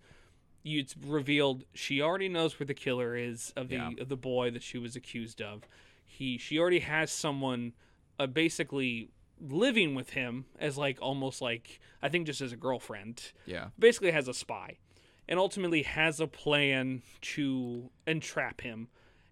it's revealed she already knows where the killer is of the Yeah. of the boy that she was accused of. He she already has someone uh, basically living with him as like almost like I think just as a girlfriend Yeah. basically has a spy and ultimately has a plan to entrap him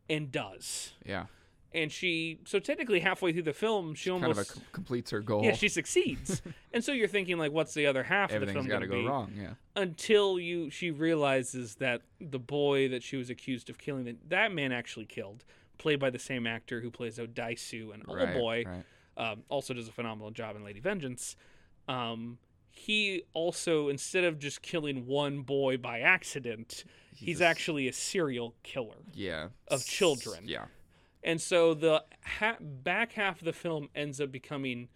and does. Yeah. And she so technically halfway through the film she Kind almost of a completes her goal. yeah, she succeeds. and so you're thinking like what's the other half of the film going to go be? wrong. Yeah. Until you she realizes that the boy that she was accused of killing that that man actually killed, played by the same actor who plays Odaisu and Right. Boy Right. Um, also does a phenomenal job in Lady Vengeance. Um, he also, instead of just killing one boy by accident, he's, a s- actually a serial killer. Yeah. of children. Yeah. And so the ha- back half of the film ends up becoming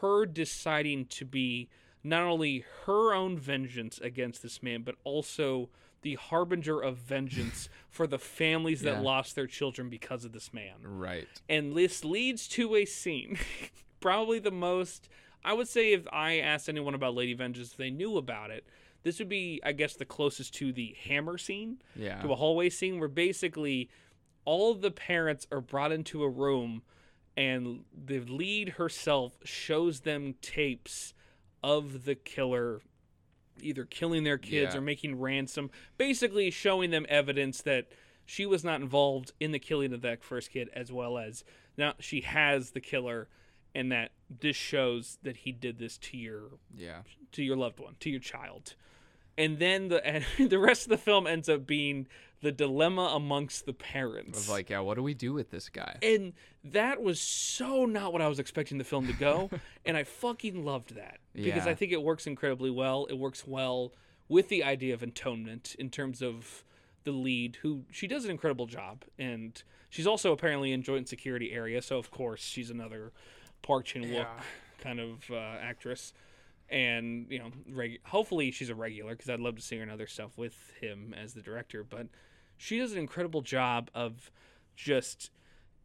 her deciding to be not only her own vengeance against this man, but also the harbinger of vengeance for the families that Yeah. lost their children because of this man Right. and this leads to a scene probably the most i would say if i asked anyone about lady vengeance if they knew about it this would be i guess the closest to the hammer scene Yeah. to a hallway scene where basically all of the parents are brought into a room and the lead herself shows them tapes of the killer either killing their kids Yeah. or making ransom basically showing them evidence that she was not involved in the killing of that first kid as well as now she has the killer and that this shows that he did this to your Yeah. to your loved one, to your child. And then the and the rest of the film ends up being the dilemma amongst the parents. Of like, yeah, what do we do with this guy? and that was so not what I was expecting the film to go, and I fucking loved that because Yeah. I think it works incredibly well. It works well with the idea of atonement in terms of the lead, who she does an incredible job, and she's also apparently in joint security area, so of course she's another Park Chan Wook Yeah. kind of uh, actress. And you know, reg- hopefully she's a regular because I'd love to see her in other stuff with him as the director. But she does an incredible job of just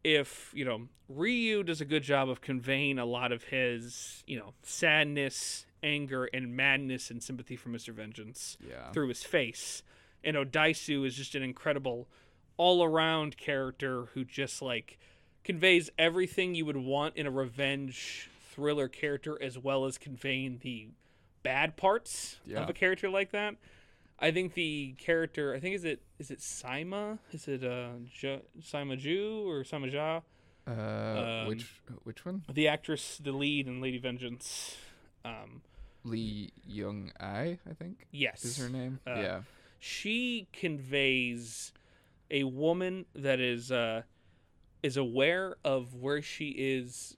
if you know Ryu does a good job of conveying a lot of his you know sadness, anger, and madness and sympathy for Mister Vengeance Yeah. through his face, and Odaisu is just an incredible all-around character who just like conveys everything you would want in a revenge thriller character as well as conveying the bad parts Yeah. of a character like that. I think the character, I think is it is it Sima? Is it uh jo, Saima Ju or Sima Ja? Uh, Um, which which one? The actress, the lead in Lady Vengeance. Um, Lee Young Ai, I think yes, is her name. Uh, yeah. she conveys a woman that is uh is aware of where she is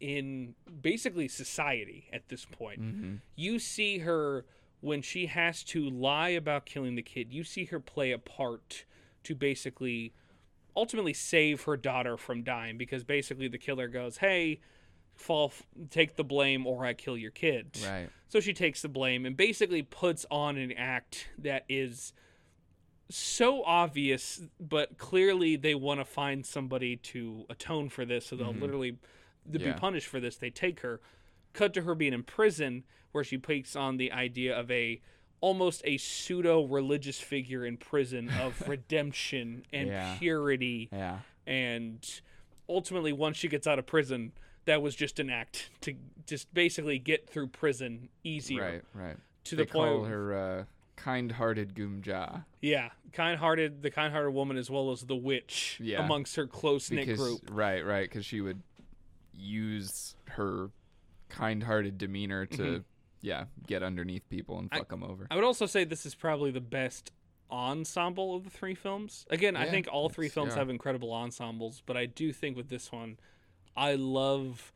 in basically society at this point. Mm-hmm. You see her when she has to lie about killing the kid. You see her play a part to basically ultimately save her daughter from dying because basically the killer goes, "Hey, fall take the blame or I kill your kid." Right. So she takes the blame and basically puts on an act that is so obvious, but clearly they want to find somebody to atone for this. So they'll Mhm. literally to be punished for this. They take her, cut to her being in prison, where she takes on the idea of a almost a pseudo religious figure in prison of redemption and Yeah. purity Yeah. and ultimately once she gets out of prison that was just an act to just basically get through prison easier Right. Right. to they the point call her uh, kind-hearted Geum-ja yeah kind-hearted the kind-hearted woman as well as the witch Yeah. amongst her close-knit group right, right, because she would use her kind-hearted demeanor to Mhm. Yeah get underneath people and I- fuck them over. i would also say this is probably the best ensemble of the three films again i think all three films yeah. have incredible ensembles but i do think with this one i love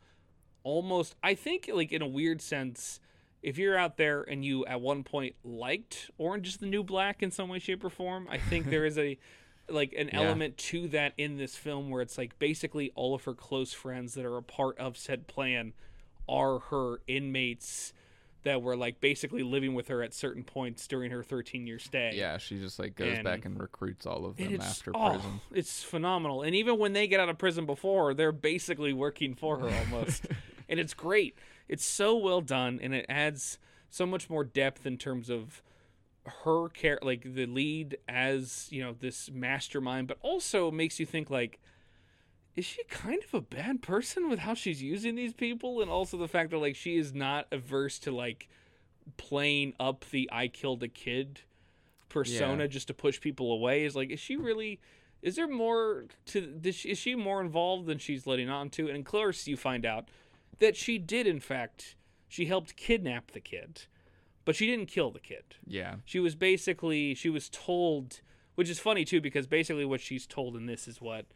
almost i think like in a weird sense if you're out there and you at one point liked orange is the new black in some way shape or form i think there is a like an Yeah. element to that in this film where it's like basically all of her close friends that are a part of said plan are her inmates that were like basically living with her at certain points during her 13 year stay. Yeah, she just like goes And- back and recruits all of them after oh, prison. it's phenomenal. And even when they get out of prison before, they're basically working for her almost. and it's great. It's so well done and it adds so much more depth in terms of her care like the lead as, you know, this mastermind, but also makes you think like is she kind of a bad person with how she's using these people? And also the fact that like she is not averse to like playing up the I killed a kid persona just to push people away. Is like is she really is there more to she, is she more involved than she's letting on to? And in course you find out that she did in fact she helped kidnap the kid but she didn't kill the kid. Yeah, she was basically she was told which is funny too because basically what she's told in this is what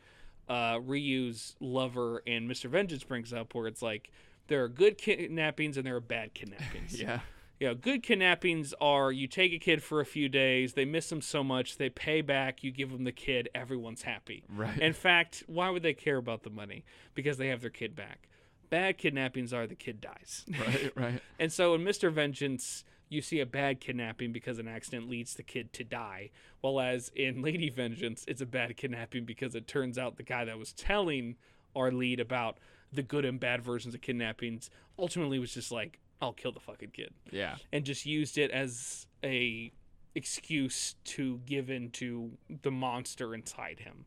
uh ryu's lover and mr vengeance brings up where it's like there are good kidnappings and there are bad kidnappings yeah, you know, good kidnappings are you take a kid for a few days, they miss him so much, they pay back, you give them the kid, everyone's happy. right. In fact, why would they care about the money? Because they have their kid back. Bad kidnappings are the kid dies. right, right. and so in Mr. Vengeance, you see a bad kidnapping because an accident leads the kid to die. While as in Lady Vengeance, it's a bad kidnapping because it turns out the guy that was telling our lead about the good and bad versions of kidnappings ultimately was just like, I'll kill the fucking kid Yeah, and just used it as a excuse to give in to the monster inside him.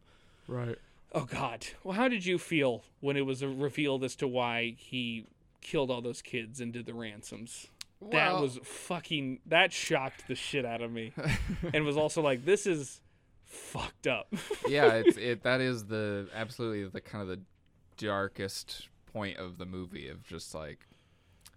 right. Oh God! Well, how did you feel when it was revealed as to why he killed all those kids and did the ransoms? That was fucking. That shocked the shit out of me, and was also like, this is fucked up. yeah, it's it. That is the absolutely the kind of the darkest point of the movie of just like,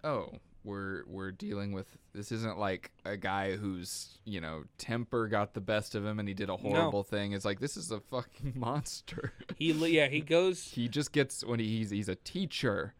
oh, we're we're dealing with this isn't like a guy whose you know temper got the best of him and he did a horrible thing. It's like this is a fucking monster. he, yeah, he goes. he just gets when he, he's he's a teacher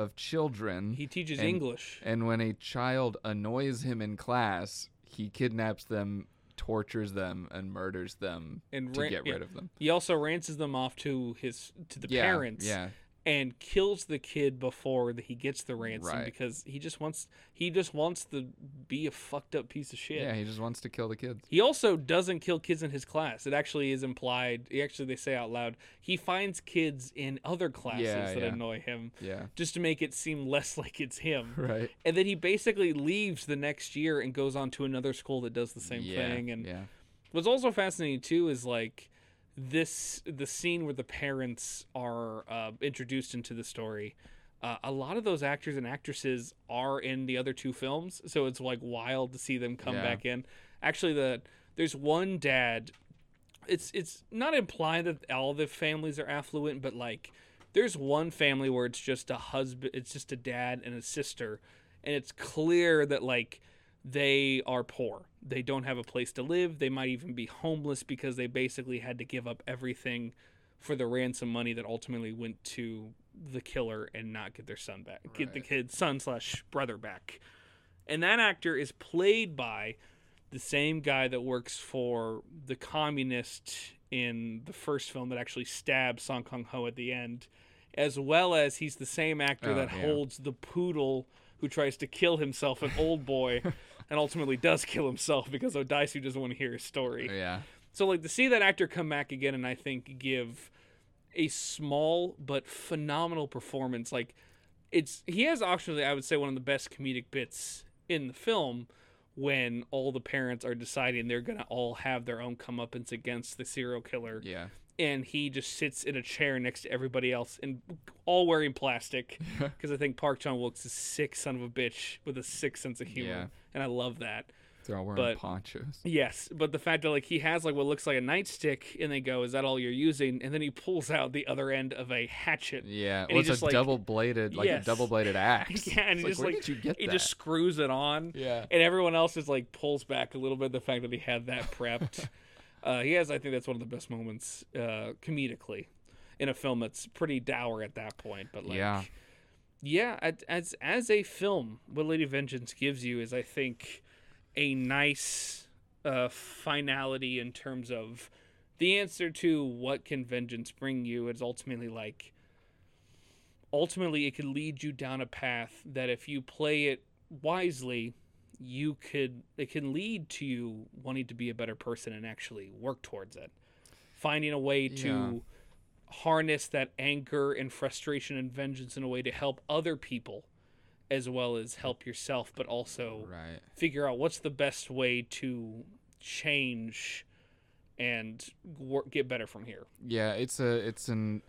of children. He teaches And- English. And when a child annoys him in class, he kidnaps them, tortures them, and murders them And to ran- get yeah. rid of them. He also ransoms them off to his to the yeah, parents. Yeah, and kills the kid before that he gets the ransom Right. because he just wants he just wants to be a fucked up piece of shit. yeah. He just wants to kill the kids. He also doesn't kill kids in his class. It actually is implied. He actually they say out loud he finds kids in other classes Yeah, that yeah. annoy him Yeah, just to make it seem less like it's him. right. And then he basically leaves the next year and goes on to another school that does the same yeah, thing. And yeah, What's also fascinating too is like this the scene where the parents are uh, introduced into the story. Uh, a lot of those actors and actresses are in the other two films, so it's like wild to see them come Yeah. back in. Actually, the there's one dad. It's it's not implied that all the families are affluent, but like there's one family where it's just a husband, it's just a dad and a sister, and it's clear that like they are poor. They don't have a place to live. They might even be homeless because they basically had to give up everything for the ransom money that ultimately went to the killer and not get their son back, get the Right. kid son slash brother back. And that actor is played by the same guy that works for the communist in the first film that actually stabs Song Kang Ho at the end, as well as he's the same actor Oh, that yeah. holds the poodle who tries to kill himself, an old boy, and ultimately does kill himself because Odaisu doesn't want to hear his story. Oh, yeah. So like to see that actor come back again and I think give a small but phenomenal performance. Like it's he has actually I would say one of the best comedic bits in the film when all the parents are deciding they're gonna all have their own comeuppance against the serial killer Yeah. And he just sits in a chair next to everybody else and all wearing plastic because I think Park Chan Wook's a sick son of a bitch with a sick sense of humor Yeah. and I love that. They're all wearing But- ponchos. Yes, but the fact that like he has like what looks like a nightstick, and they go, "Is that all you're using?" And then he pulls out the other end of a hatchet. Yeah. Well, it's just, a like- double bladed, like Yes. a double bladed axe. Yeah, and It's he like, just like did you he that? just screws it on, Yeah. and everyone else just like pulls back a little bit. The fact that he had that prepped, uh, he has. I think that's one of the best moments uh, comedically in a film that's pretty dour at that point. But like, Yeah. yeah, at- as as a film, what Lady Vengeance gives you is, I think, a nice uh, finality in terms of the answer to what can vengeance bring you. Is ultimately like, ultimately, it could lead you down a path that if you play it wisely, you could it can lead to you wanting to be a better person and actually work towards it. Finding a way to Yeah. harness that anger and frustration and vengeance in a way to help other people as well as help yourself, but also Right. figure out what's the best way to change and wor- get better from here. Yeah, it's a it's an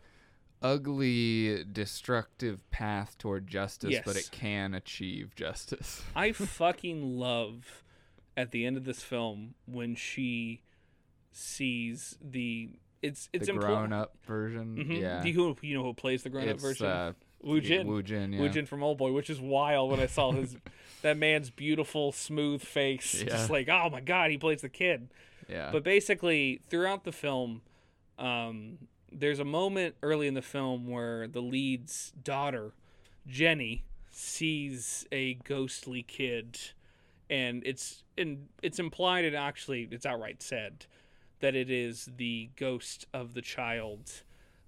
ugly, destructive path toward justice, but it can achieve justice. I fucking love at the end of this film when she sees the it's it's the impl- grown up version. Mhm. Yeah. Do you, you know who plays the grown up version? uh Wu Jin. Wu Jin, yeah. Wu Jin from Old Boy, which is wild when I saw his that man's beautiful smooth face. Yeah. Just like, oh my god, he plays the kid. yeah. But basically, throughout the film, um, there's a moment early in the film where the lead's daughter, Jenny, sees a ghostly kid, and it's in it's implied and actually it's outright said that it is the ghost of the child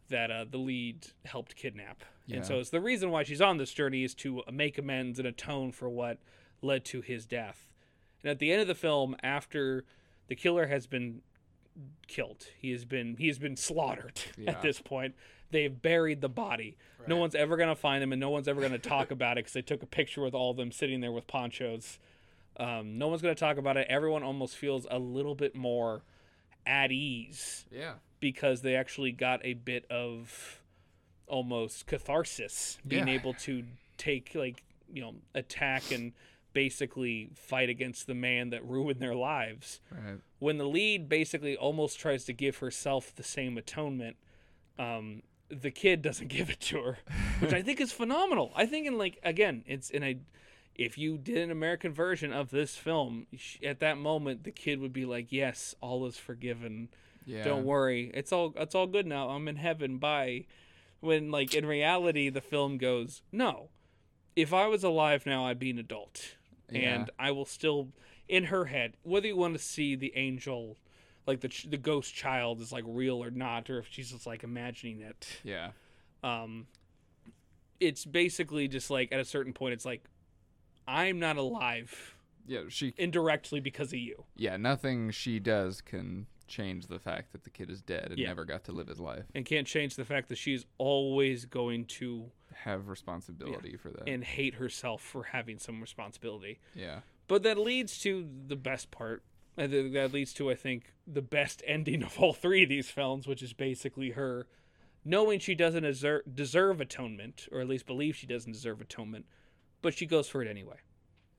that uh, the lead helped kidnap. Yeah. And so it's the reason why she's on this journey is to make amends and atone for what led to his death. And at the end of the film, after the killer has been killed, he has been he has been slaughtered Yeah. at this point. They've buried the body. No one's ever gonna find them, and no one's ever gonna talk about it because they took a picture with all of them sitting there with ponchos. Um, no one's gonna talk about it. Everyone almost feels a little bit more at ease yeah. because they actually got a bit of almost catharsis being Yeah. able to take like you know attack and basically fight against the man that ruined their lives Right. When the lead basically almost tries to give herself the same atonement um the kid doesn't give it to her which i think is phenomenal. I think in like again it's in a if you did an american version of this film at that moment the kid would be like yes all is forgiven. Yeah. don't worry. It's all it's all good now. I'm in heaven. Bye. When like in reality the film goes no. If i was alive now i'd be an adult. Yeah. and i will still in her head whether you want to see the angel like the the ghost child is like real or not or if she's just like imagining it Yeah. um it's basically just like at a certain point it's like i'm not alive Yeah. She. indirectly because of you Yeah. Nothing she does can change the fact that the kid is dead and Yeah. never got to live his life. and can't change the fact that she's always going to Have responsibility for that. and hate herself for having some responsibility. yeah. But that leads to the best part. That leads to, I think, the best ending of all three of these films, which is basically her knowing she doesn't deserve, deserve atonement, or at least believe she doesn't deserve atonement, but she goes for it anyway.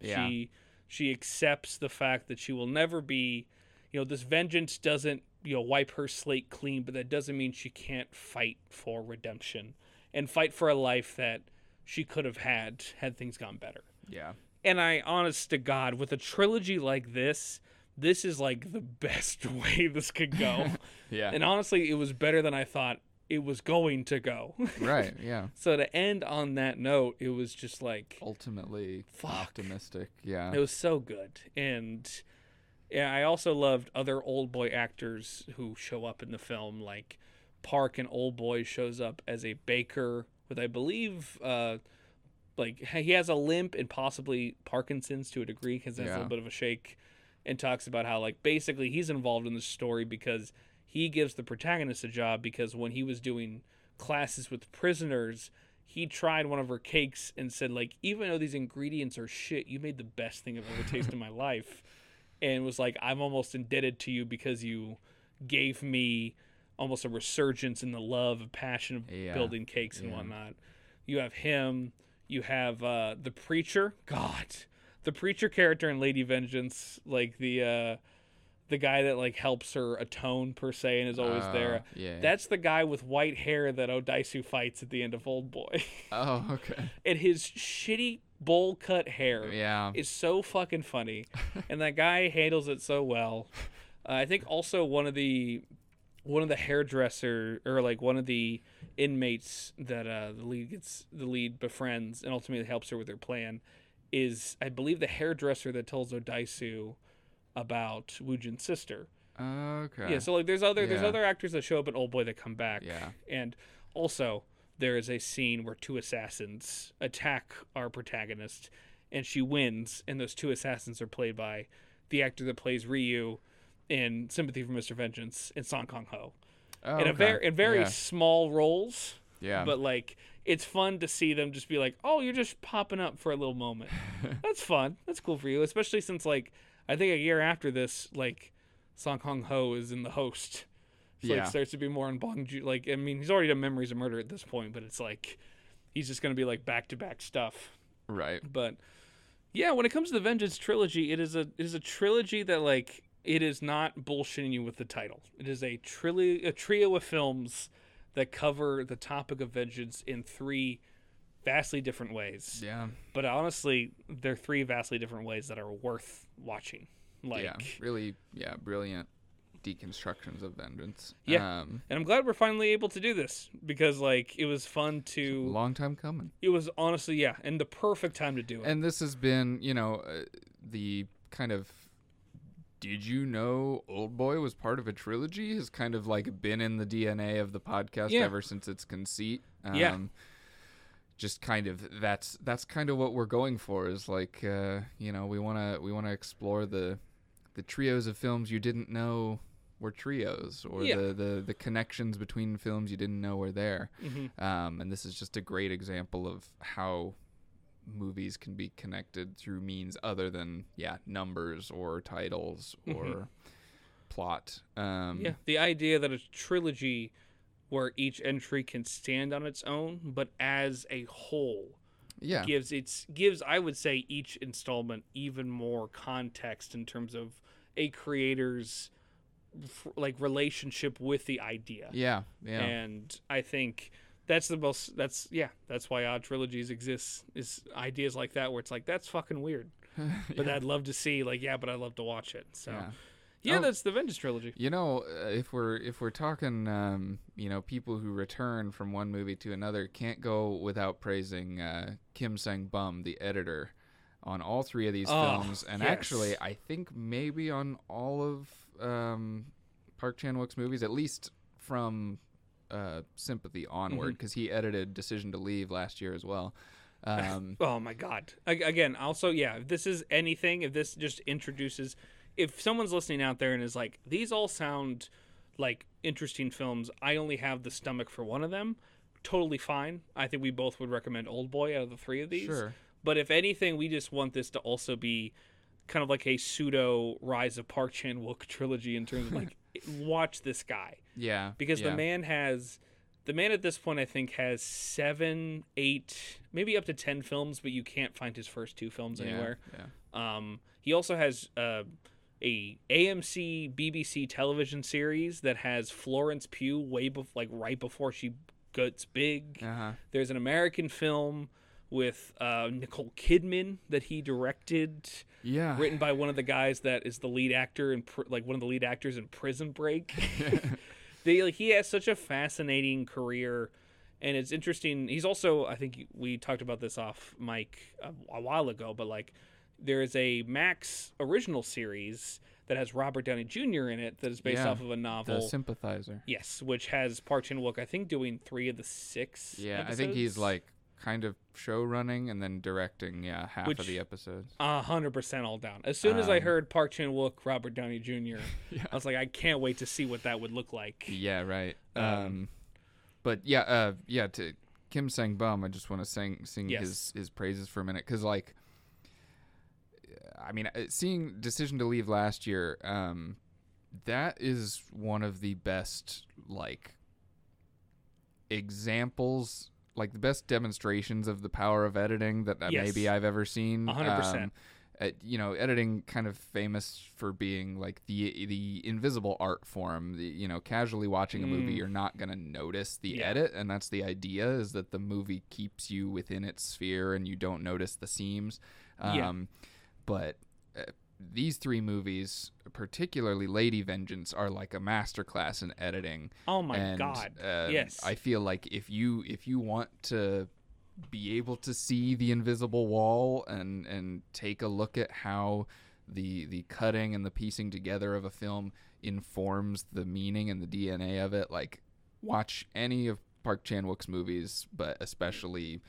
Yeah. She she accepts the fact that she will never be, you know, this vengeance doesn't you know wipe her slate clean, but that doesn't mean she can't fight for redemption and fight for a life that she could have had had things gone better. Yeah. And I, honest to God, with a trilogy like this, this is like the best way this could go. Yeah. and honestly, it was better than I thought it was going to go. right. Yeah. so to end on that note, it was just like Ultimately Fuck. optimistic. Yeah. it was so good. And yeah, I also loved other old boy actors who show up in the film, like Park and Old Boy shows up as a baker with, I believe, uh, like he has a limp and possibly Parkinson's to a degree because that's a little bit of a shake, and talks about how like basically he's involved in the story because he gives the protagonist a job because when he was doing classes with prisoners he tried one of her cakes and said like even though these ingredients are shit you made the best thing i've ever tasted in my life and was like i'm almost indebted to you because you gave me almost a resurgence in the love and passion of Yeah. building cakes and Yeah. whatnot you have him you have uh the preacher god the preacher character in lady vengeance like the uh the guy that like helps her atone per se and is always Uh, there Yeah. that's the guy with white hair that Odaisu fights at the end of Old Boy. oh, okay. and his shitty bowl cut hair Yeah. is so fucking funny. and that guy handles it so well. Uh, I think also one of the one of the hairdresser or like one of the inmates that uh, the lead gets the lead befriends and ultimately helps her with her plan is I believe the hairdresser that tells Odaisu about Wujin's sister. Okay. Yeah, so like there's other there's other actors that show up in Old Boy that come back. Yeah. And also there is a scene where two assassins attack our protagonist and she wins, and those two assassins are played by the actor that plays Ryu in Sympathy for Mr. Vengeance and Song Kang Ho. Oh, in a very in very yeah. small roles, yeah. but like it's fun to see them just be like, "Oh, you're just popping up for a little moment." That's fun. That's cool for you, especially since like I think a year after this, like Song Kang Ho is in the host. So Yeah. it starts to be more in Bong Joon. Like I mean, he's already done Memories of Murder at this point, but it's like he's just gonna be like back to back stuff. right. But yeah, when it comes to the Vengeance trilogy, it is a it is a trilogy that like it is not bullshitting you with the title. It is a trilly a trio of films that cover the topic of vengeance in three vastly different ways. Yeah. But honestly, they're three vastly different ways that are worth watching. Like yeah. Really. Yeah. Brilliant deconstructions of vengeance. Yeah. Um, and I'm glad we're finally able to do this because like it was fun to long time coming. it was honestly yeah, and the perfect time to do it. And this has been, you know, uh, the kind of did you know Old Boy was part of a trilogy has kind of like been in the DNA of the podcast Yeah. ever since its conceit. Um, Yeah. Just kind of that's that's kind of what we're going for is like uh, you know we want to we want to explore the the trios of films you didn't know were trios or Yeah. the, the the connections between films you didn't know were there. Mhm. Um, and this is just a great example of how movies can be connected through means other than yeah numbers or titles or Mhm. plot. Um, Yeah, the idea that a trilogy where each entry can stand on its own, but as a whole yeah, gives its gives I would say each installment even more context in terms of a creator's like relationship with the idea. yeah, yeah, And I think that's the most that's yeah, that's why odd trilogies exist is ideas like that where it's like that's fucking weird. But I'd love to see like yeah, but I'd love to watch it. So yeah. yeah, Oh. that's the Vengeance trilogy. You know, uh, if we're if we're talking, um, you know, people who return from one movie to another can't go without praising uh, Kim Sang Bum, the editor, on all three of these Oh, films, and yes. actually, I think maybe on all of um, Park Chan Wook's movies, at least from uh, Sympathy onward, because he edited Decision to Leave last year as well. Um, Oh my god. A- Again, also yeah, if this is anything, if this just introduces if someone's listening out there and is like these all sound like interesting films, I only have the stomach for one of them, totally fine. I think we both would recommend Old Boy out of the 3 of these. sure. But if anything, we just want this to also be kind of like a pseudo Rise of Park Chan Wook trilogy in terms of like watch this guy Yeah. because yeah. the man has the man at this point I think has seven, eight, maybe up to ten films, but you can't find his first two films yeah, anywhere. Yeah. Um, he also has uh, a AMC BBC television series that has Florence Pugh way bef- like right before she gets big. Uh-huh. There's an American film with uh, Nicole Kidman that he directed, Yeah. written by one of the guys that is the lead actor and pr- like one of the lead actors in Prison Break. they like he has such a fascinating career and it's interesting he's also i think we talked about this off mic a, a while ago but like there is a max original series that has robert downey jr in it that is based Yeah, off of a novel the sympathizer. yes which has park chan-wook i think doing three of the six Yeah, I think he's like kind of show running and then directing. Yeah, half Which- of the episodes. a hundred percent all down. As soon as I Um, heard Park Chan Wook, Robert Downey Jr., Yeah. I was like, I can't wait to see what that would look like. Yeah, right. Um, Um, but yeah, uh, yeah. To Kim Sang Bum, I just want to sing sing Yes. his his praises for a minute because like, I mean, uh, seeing Decision to Leave last year, um, that is one of the best like examples. Like the best demonstrations of the power of editing that, that Yes. maybe I've ever seen. Hundred percent. Um, uh, you know, editing kind of famous for being like the the invisible art form. The you know, casually watching a movie, Mm. you're not gonna notice the Yeah. edit, and that's the idea is that the movie keeps you within its sphere and you don't notice the seams. Yeah. Um, But uh, these three movies, particularly Lady Vengeance, are like a masterclass in editing. Oh my and, god. um, yes. I feel like if you if you want to be able to see the invisible wall and and take a look at how the the cutting and the piecing together of a film informs the meaning and the DNA of it, like watch any of Park Chan Wook's movies, but especially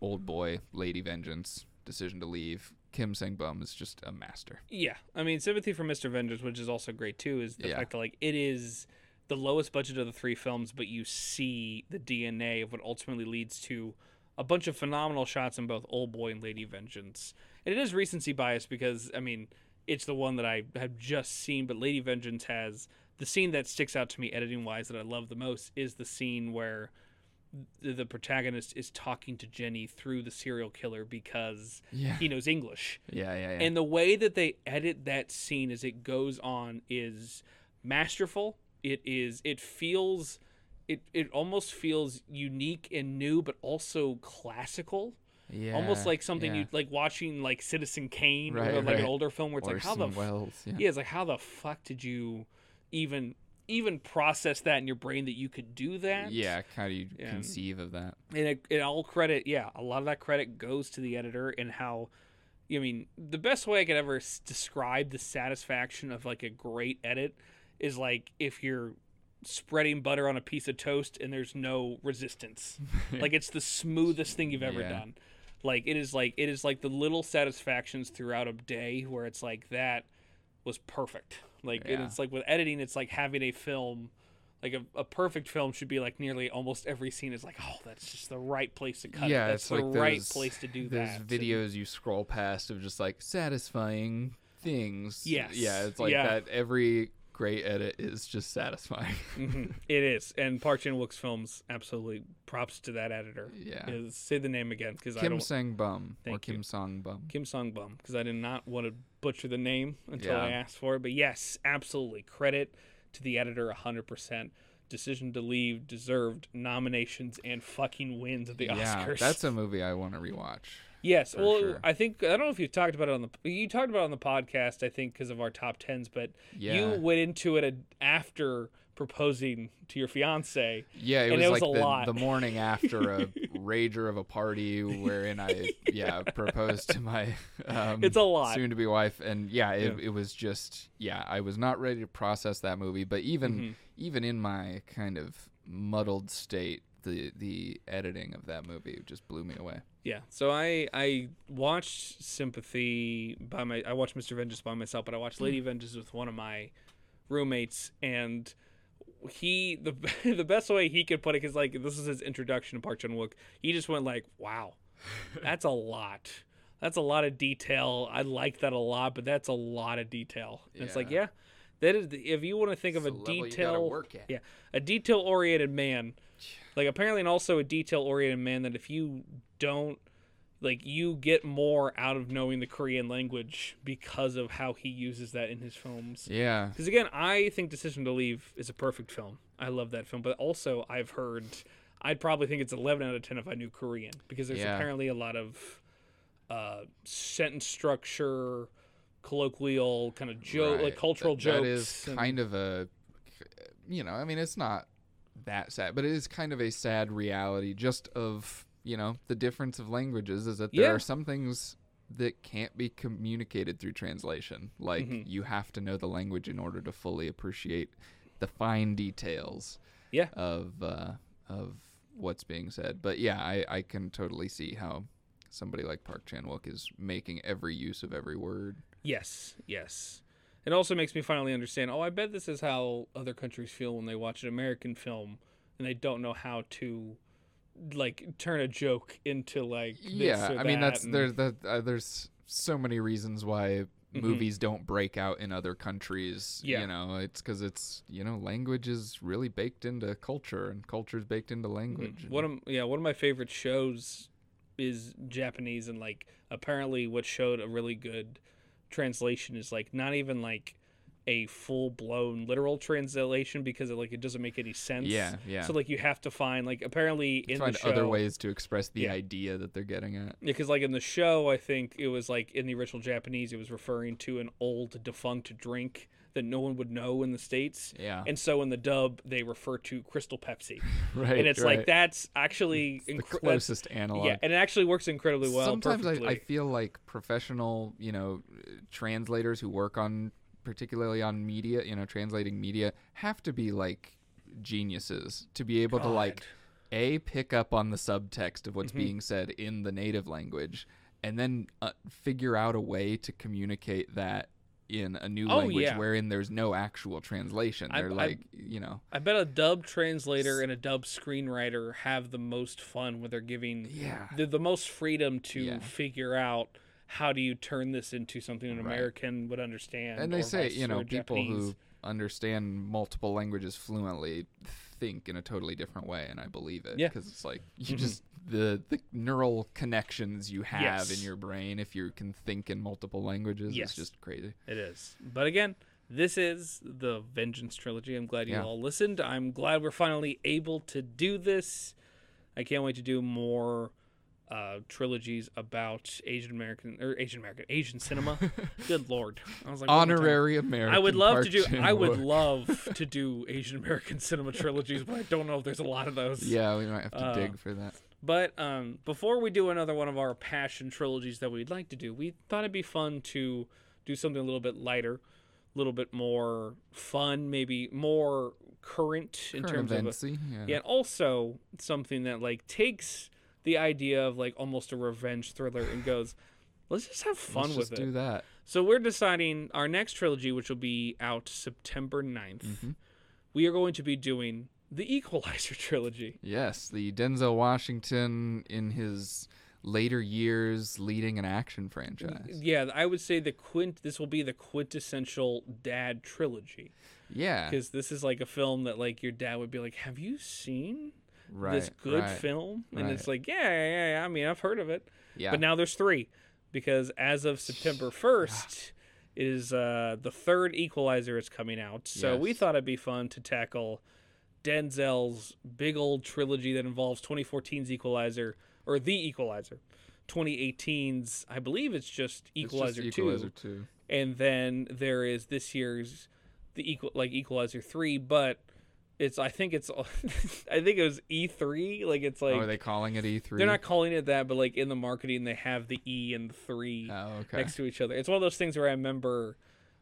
Old Boy, Lady Vengeance. Decision to Leave. Kim Sang Bum is just a master. Yeah, I mean, Sympathy for Mr. Vengeance, which is also great too, is the Yeah. fact that like it is the lowest budget of the three films, but you see the DNA of what ultimately leads to a bunch of phenomenal shots in both Old Boy and Lady Vengeance. And it is recency bias because I mean, it's the one that I have just seen, but Lady Vengeance has the scene that sticks out to me editing wise that I love the most is the scene where the, the protagonist is talking to Jenny through the serial killer because Yeah. he knows English. Yeah, yeah, yeah. And the way that they edit that scene as it goes on is masterful. It is it feels it it almost feels unique and new but also classical. yeah. almost like something yeah. you like watching like Citizen Kane Right, or like an older film where it's like how the Welles. Yeah. yeah, it's like how the fuck did you even even process that in your brain that you could do that? Yeah, how do you conceive of that? and it, it all credit yeah a lot of that credit goes to the editor and how i mean the best way i could ever s- describe the satisfaction of like a great edit is like if you're spreading butter on a piece of toast and there's no resistance like it's the smoothest thing you've ever Yeah. done like it is like it is like the little satisfactions throughout a day where it's like that was perfect like and Yeah. it's like with editing it's like having a film like a, a perfect film should be like nearly almost every scene is like oh that's just the right place to cut yeah, it that's it's the like right those, place to do those that videos you scroll past of just like satisfying things. Yes, Yeah, it's like yeah. that. Every great edit is just satisfying. Mhm. It is and Park Chan Wook's films absolutely props to that editor yeah. Is- say the name again because I Kim don't Sang Bum or Kim Song Bum. Kim Song Bum because I did not want to butcher the name until I Yeah. asked for it. But yes, absolutely. Credit to the editor 100%. Decision to Leave deserved nominations and fucking wins at the yeah, Oscars. that's a movie I want to rewatch. yes. Well, sure. I think I don't know if you talked about it on the you talked about it on the podcast. I think because of our top tens, but Yeah, you went into it after proposing to your fiance. yeah, it and was it was like a the, lot. the morning after a rager of a party wherein I yeah proposed to my um, It's a lot. soon to be wife, and yeah, it, Yeah. it was just yeah, I was not ready to process that movie, but even Mhm. even in my kind of muddled state, the the editing of that movie just blew me away. Yeah. So I I watched Sympathy by my I watched Mr. Vengeance by myself, but I watched Lady Vengeance with one of my roommates and he the the best way he could put it cuz like this is his introduction to Park Chan-wook. He just went like, "Wow. That's a lot. That's a lot of detail. I like that a lot, but that's a lot of detail." And It's like, Yeah. yeah. That is if you want to think of a It's the you gotta detail yeah, a detail oriented man. Like apparently, and also a detail oriented man that if you don't like you get more out of knowing the Korean language because of how he uses that in his films. Yeah, Because again, I think Decision to Leave is a perfect film. I love that film, but also I've heard I'd probably think it's 11 out of 10 if I knew Korean because there's Yeah. apparently a lot of uh, sentence structure, colloquial kind of joke, like cultural That- jokes. That is and- kind of a, you know, I mean, it's not that sad, but it is kind of a sad reality just of, you know, the difference of languages is that there Yeah. are some things that can't be communicated through translation. Like Mhm. you have to know the language in order to fully appreciate the fine details Yeah. of uh, of what's being said. But yeah, I, I can totally see how somebody like Park Chan Wook is making every use of every word. Yes, yes. It also makes me finally understand. Oh, I bet this is how other countries feel when they watch an American film and they don't know how to like turn a joke into like this yeah i mean that's and- there's that uh, there's so many reasons why movies don't break out in other countries Mm-hmm. Yeah. you know it's because it's you know language is really baked into culture and culture is baked into language Mm-hmm. One of yeah, one of my favorite shows is Japanese, and like apparently, what showed a really good translation is like not even like a full blown literal translation because it like it doesn't make any sense. yeah yeah So like you have to find like apparently in find the show other ways to express the Yeah. idea that they're getting at Yeah, because like in the show, I think it was like in the original Japanese, it was referring to an old defunct drink that no one would know in the states. yeah And so in the dub, they refer to Crystal Pepsi, right and it's right. like that's actually the incre- that's- closest analog Yeah, and it actually works incredibly well. Sometimes I, I feel like professional, you know, translators who work on particularly on media, you know, translating media have to be like geniuses to be able to like a pick up on the subtext of what's Mhm. being said in the native language and then uh, figure out a way to communicate that in a new Oh, language yeah. wherein there's no actual translation. They're I- like, you know, I bet a dub translator and a dub screenwriter have the most fun when they're giving yeah, the, the most freedom to Yeah. figure out how do you turn this into something an Right. American would understand. and they say you know people Japanese. who understand multiple languages fluently think in a totally different way and i believe it Yeah. because it's like you Mhm. just the the neural connections you have Yes. in your brain if you can think in multiple languages Yes. it's just crazy It is. But again, this is the Vengeance trilogy. I'm glad you Yeah. all listened. I'm glad we're finally able to do this. I can't wait to do more uh, trilogies about Asian American or Asian American Asian cinema. Good lord, I was like one more time. honorary american I would love Park to do. I would love to do Asian American cinema trilogies, but I don't know if there's a lot of those. yeah we might have to Uh, dig for that But um, before we do another one of our passion trilogies that we'd like to do, we thought it'd be fun to do something a little bit lighter, a little bit more fun, maybe more current in Current terms of, a, yeah. yeah, and also something that like takes the idea of like almost a revenge thriller and goes, let's just have fun with it. Let's with just it. do that So we're deciding our next trilogy, which will be out September 9th. Mhm. We are going to be doing the Equalizer trilogy. yes the denzel washington in his later years leading an action franchise Yeah, I would say the quint. This will be the quintessential dad trilogy yeah because this is like a film that like your dad would be like, "Have you seen right this good right. film?" And it's like, "Yeah, yeah, yeah. I mean, I've heard of it." yeah But now there's three because as of September first is uh, the third Equalizer is coming out. So we thought it'd be fun to tackle Denzel's big old trilogy that involves 2014's Equalizer or the Equalizer. 2018's, I believe it's just It's just Equalizer, 2 Equalizer 2 and then there is this year's the equal like Equalizer three, but it's I think it's I think it was E three. Like it's like oh, are they calling it E3? they're not calling it that, but like in the marketing they have the E and the three Oh, okay. next to each other. It's one of those things where I remember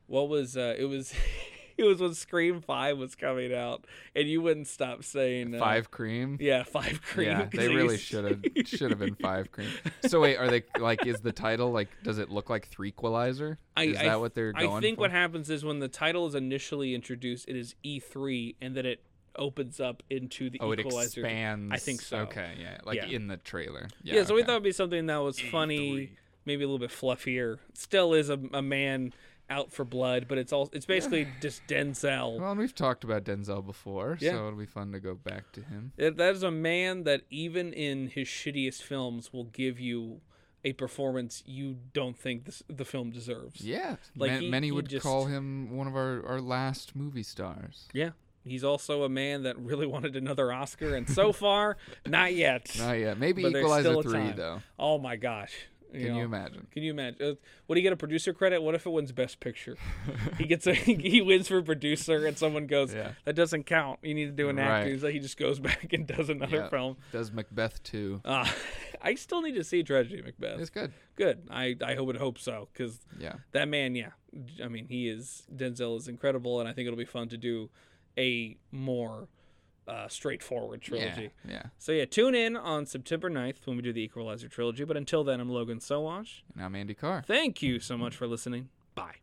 what was uh, it was it was when Scream Five was coming out, and you wouldn't stop saying uh, Five cream. Yeah, five cream. Yeah, 'cause they really should have should have been five cream. So wait, are they like? Is the title like? Does it look like Threequalizer? I- Is I that th- what they're going I think for? what happens is when the title is initially introduced, it is E3, and then it opens up into the oh, it Equalizer. expands. I think so. Okay, yeah, like Yeah. in the trailer. Yeah, Yeah, so we thought it'd be something that was funny, maybe a little bit fluffier. Still is a, a man out for blood, but it's all it's basically just Denzel. Well, and we've talked about Denzel before, Yeah. so it'll be fun to go back to him. It- that is a man that even in his shittiest films will give you a performance you don't think this, the film deserves. Yeah, Like, he- many he would just- call him one of our, our last movie stars. Yeah. He's also a man that really wanted another Oscar, and so far, not yet. Not yet. Maybe But Equalizer three though. Oh my gosh. Can you imagine? Can you imagine? Uh, would he get a producer credit? What if it wins Best Picture? he gets a he wins for producer, and someone goes, Yeah. "That doesn't count. You need to do an Right. acting." So he just goes back and does another Yeah. film. Does Macbeth too? Uh, I still need to see Tragedy Macbeth. It's good. Good. I I would hope so because Yeah. that man, yeah. I mean, he is Denzel is incredible, and I think it'll be fun to do a more uh, straightforward trilogy. Yeah. Yeah. So yeah, tune in on September 9th when we do the Equalizer trilogy. But until then, I'm Logan Sowash. And I'm Andy Carr. Thank you so much for listening. Bye.